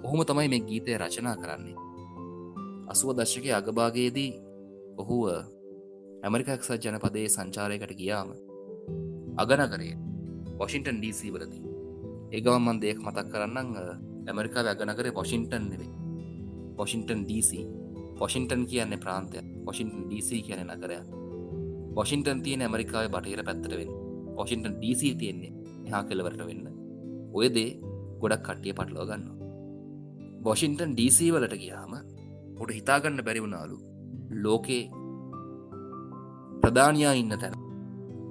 ඔහුම තමයි මේ ගීතය රචනා කරන්නේ. අසුව දශ්ක අගභාගයේදී ඔහුව ඇමරිකක්සත් ජනපදයේ සංචාරයකට ගියාම අගනකරේ වොෂින්ටන් ඩීසි වලදී. ඒගවමන් දෙයක් මතක් කරන්න ඇමරිකා අගනකරේ වොෂින්ටන් නෙවේ වොෂින්ටන් ඩීසි වොෂින්ටන් කියන්නේ ප්‍රාන්තය වොෂින්ටන් ඩීසි කියන නගරයක්. වොෂින්ටන් තියෙන ඇමරිකාව බටහිර පැත්තරවෙන් වොෂින්ටන් ඩීසි තියෙන්නේ එහා කෙලවරට වෙන්න. ඔය දේ ගොඩක් කට්ටිය පටලෝ ගන්න වොෂින්ටන් ඩීසි වලට ගියාම උට හිතාගන්න බැරිවුණාලු ලෝකේ ප්‍රධානයා ඉන්න තැන.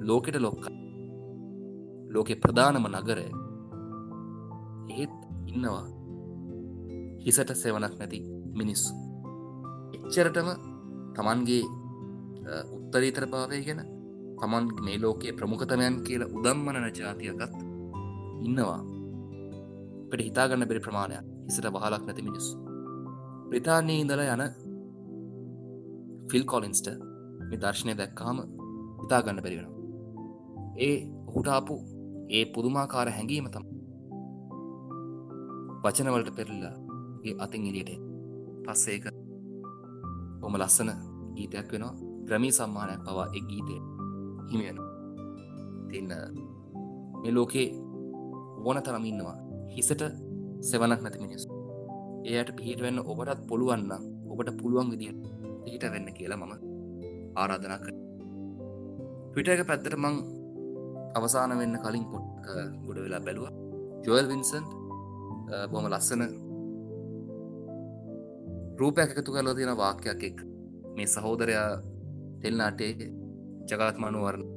ලෝකෙට ලොක්ක ලෝකෙ ප්‍රධානම නගරය. එහෙත් ඉන්නවා හිසට සෙවනක් නැති මිනිස්සු. එච්චරටම තමන්ගේ අ, උත්තරීතර භාවය ගැන තමන් මේ ලෝකයේ ප්‍රමුඛතමයන් කියලා උදම්මනන ජාතියකත් ඉන්නවා. පට හිතාගන්න බෙරි ප්‍රමාණයක් හිසට වහලක් නැති මිනිස්සු. ප්‍රතාන්නේ ඉඳල යන ෆිල් කොලින්ස්ට මේ දර්ශනය දැක්කාම හිතාගන්න බැරිවෙන ඒ ඔහුටාපු ඒ පුදුමාකාර හැඟීම තම වචනවලට පෙරල්ලා ඒ අතින් එලියට පස්සේක බොම ලස්සන ගීතයක් වෙනවා. ග්‍රමී සම්මානයක් පවා එක් ගීතය හිමියෙන තින්න. මේ ලෝකේ ඕන තරම ඉන්නවා. හිසට සෙවනක් නැති මිනිස් එයට පිහිට වෙන්න ඔබටත් පුළුවන්න ඔබට පුළුවන් විදිට පිහිට වෙන්න කියලා මම ආරාධනා කර පිට එක පැත්තට මං අවසාන වෙන්න කලින් පොට්ක ගොඩ වෙලා බැලුව. ජොල් වින්සන්් බොම ලස්සන රූපයක් එකතු කරලා තියෙන වාක්‍යයක් එක් මේ සහෝදරයා තෙල්නාටේ ජගත් මනුවරණ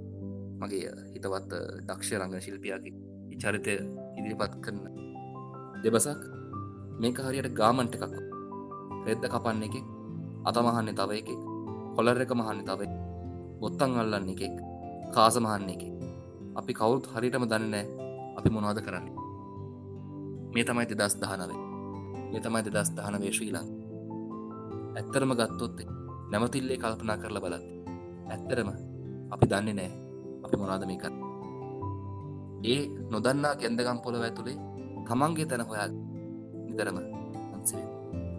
මගේ හිතවත් දක්ෂ රංගන ශිල්පියකි චරිතය ඉදිරිපත් කරන දෙබසක්. මේක හරියට ගාමන්ට එකක්. රෙද්ද කපන්න එක අතමහන්න තව එක කොලර එක මහන්න තව බොත්තන් අල්ලන්න එකෙක් කාස මහන්න එක අපි කවුරුත් හරිටම දන්නෑ අපි මොනවාද කරන්න. මේ තමයි දෙදස් දහනවේ මේ තමයි දෙදස් දහනවේ ශ්‍රී ලං ඇත්තරම ගත්තොත් නැමතිල්ලේ කල්පනා කරලා බලත් ඇත්තරම අපි දන්නේ නෑ අපි මොනාද මේ කර ඒ නොදන්නා කැන්දගම් පොළොව ඇතුළේ තමන්ගේ තැන හොයා නිතරම අන්සේ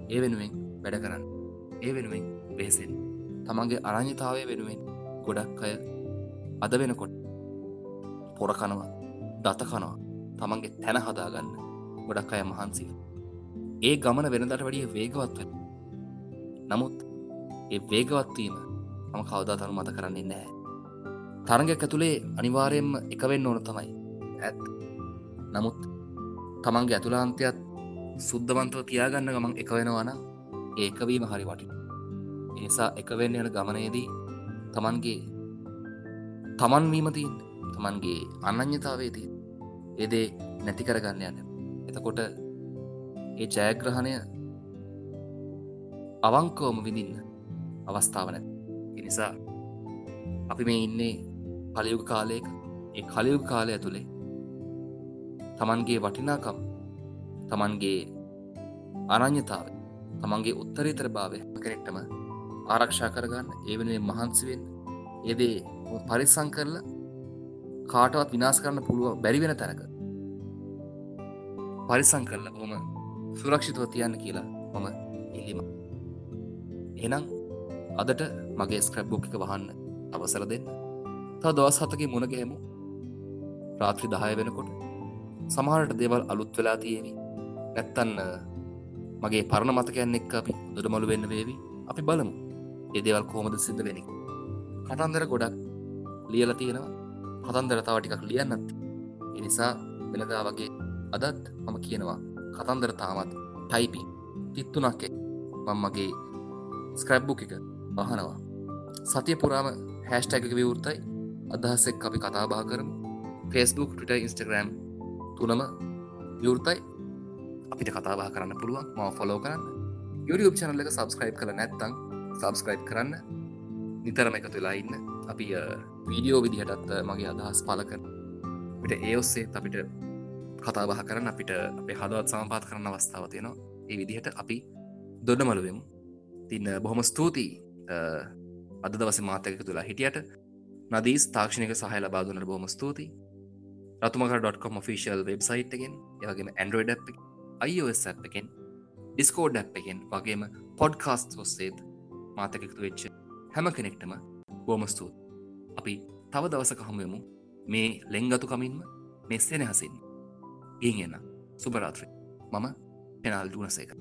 ඒ වෙනුවෙන් වැඩ කරන්න. ඒ වෙනුවෙන් වෙහෙසෙන් තමන්ගේ අරං්‍යතාවය වෙනුවෙන් ගොඩක් අය අද වෙනකොට පොර කනවා දත කනවා තමන්ගේ තැන හදාගන්න ගොඩක් අය මහන්සිව ඒ ගමන වෙනදට වඩිය වේගවත් වෙන නමුත් ඒ වේගවත්වීම මම කවදා තනු මත කරන්නේ නැහැ. තරගයක් ඇතුළේ අනිවාරයෙන්ම එකවෙන්න ඕන තමයි. ඇත් නමුත් තමන්ගේ ඇතුලාන්තයත් සුද්ධවන්තව තියාගන්න ගමන් එක වෙනවාන ඒකවීම හරි වටි ඒසා එකවෙන්න යන ගමනයේදී තමන්ගේ තමන්වීමතින් තමන්ගේ අනං්‍යතාවේදී ඒදේ නැති කරගන්න යන්න. එතකොට ඒ ජයග්‍රහණය අවංකෝම විඳින්න අවස්ථාව නැ එනිසා අපි මේ ඉන්නේ කලයුග කාලයක. ඒ කලයුග කාලය ඇතුළේ තමන්ගේ වටිනාකම් තමන්ගේ අනං්‍යතාව තමන්ගේ උත්තරීතර භාවය කෙනෙක්ටම ආරක්ෂා කරගන්න ඒ වෙනුවෙන් මහන්සිවෙන් ඒදේ පරිස්සං කරලා කාටවත් විනාස් කරන්න පුළුව බැරිවෙන තැනක පරිසං කරලා බොම සුරක්ෂිතව තියන්න කියලා මම ඉල්ලිම. එනම් අදට මගේ ස්ක්‍රබ් එක වහන්න අවසර දෙන්න. තා දවස් හතගේ මුණගැහෙමු රාත්‍රි දහය වෙනකොට සමහරට දේවල් අලුත් වෙලා තියෙවි. නැත්තන්න මගේ පරණ මතකයන් එක් අපි දොඩමලු වෙන්න වේවි. අපි බලමු. එදේවල් කෝමද සිද්ධ වෙන කටන්දර ගොඩක් ලියල තියෙනවා. කතන්දර තව ටිකක් ලියන්නත්. එනිසා වෙනදා වගේ අදත් මම කියනවා කතන්දර තාමත් ටයිපි තිත්තුනක්කේ මං මගේ ස්ක්‍රබ්බු එක වහනවා සතිය පුරාම හැස්ටැක විවෘතයි. අදහස්සෙක් අපි කතාබා කරමු. ෆෙස්බුක් ට ඉන්ස්ටග්‍රම් තුනම විවෘතයි. අපිට කතාබා කරන්න පුළුවන්. ම ෆොලෝ කරන්න. YouTube චනල එක සබස්ක්‍රයිබ් කළ නැත්තං සබස්ක්‍රයිබ් කරන්න. නිතරම එකතු වෙලා ඉන්න. අපි වීඩියෝ විදිහටත් මගේ අදහස් පල කර පිට ඒ ඔස්සේ අපිට කතාබහ කරන්න. අපිට අපේ හදවත් සමපාත් කරන්න අවස්ථාව තියෙනවා. ඒ විදිහට අපි දොඩමලුවෙමු තින්න බොහොම ස්තුතියි. අද දවස මාතක තුලා හිටියට නදී තාක්ෂණක සහය ලබාදුනට බොහොම ස්තුතියි. රතුමක.com ෆිසිල් වෙබ්සයිට් එකෙන් ඒවගේම ඇන්ඩරෝඩ් iOS එකෙන් ඩිස්කෝඩ් එකෙන් වගේම පොඩ්කාස්ට ඔස්සේත් මාතකෙක්තු වෙච්ච හැම කෙනෙක්ටම බෝම ස්තුූත් අපි තව දවසක හමුවමු මේ ලෙංගතු කමින්ම මෙස්සෙන හසින් ගින් එන්න. සුබරාත්‍රය මම පෙනල් දුනසේක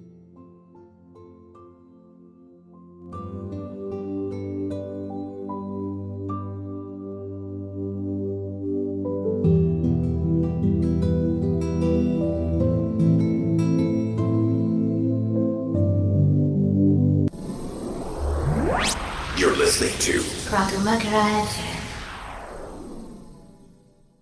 Raghu Magarav.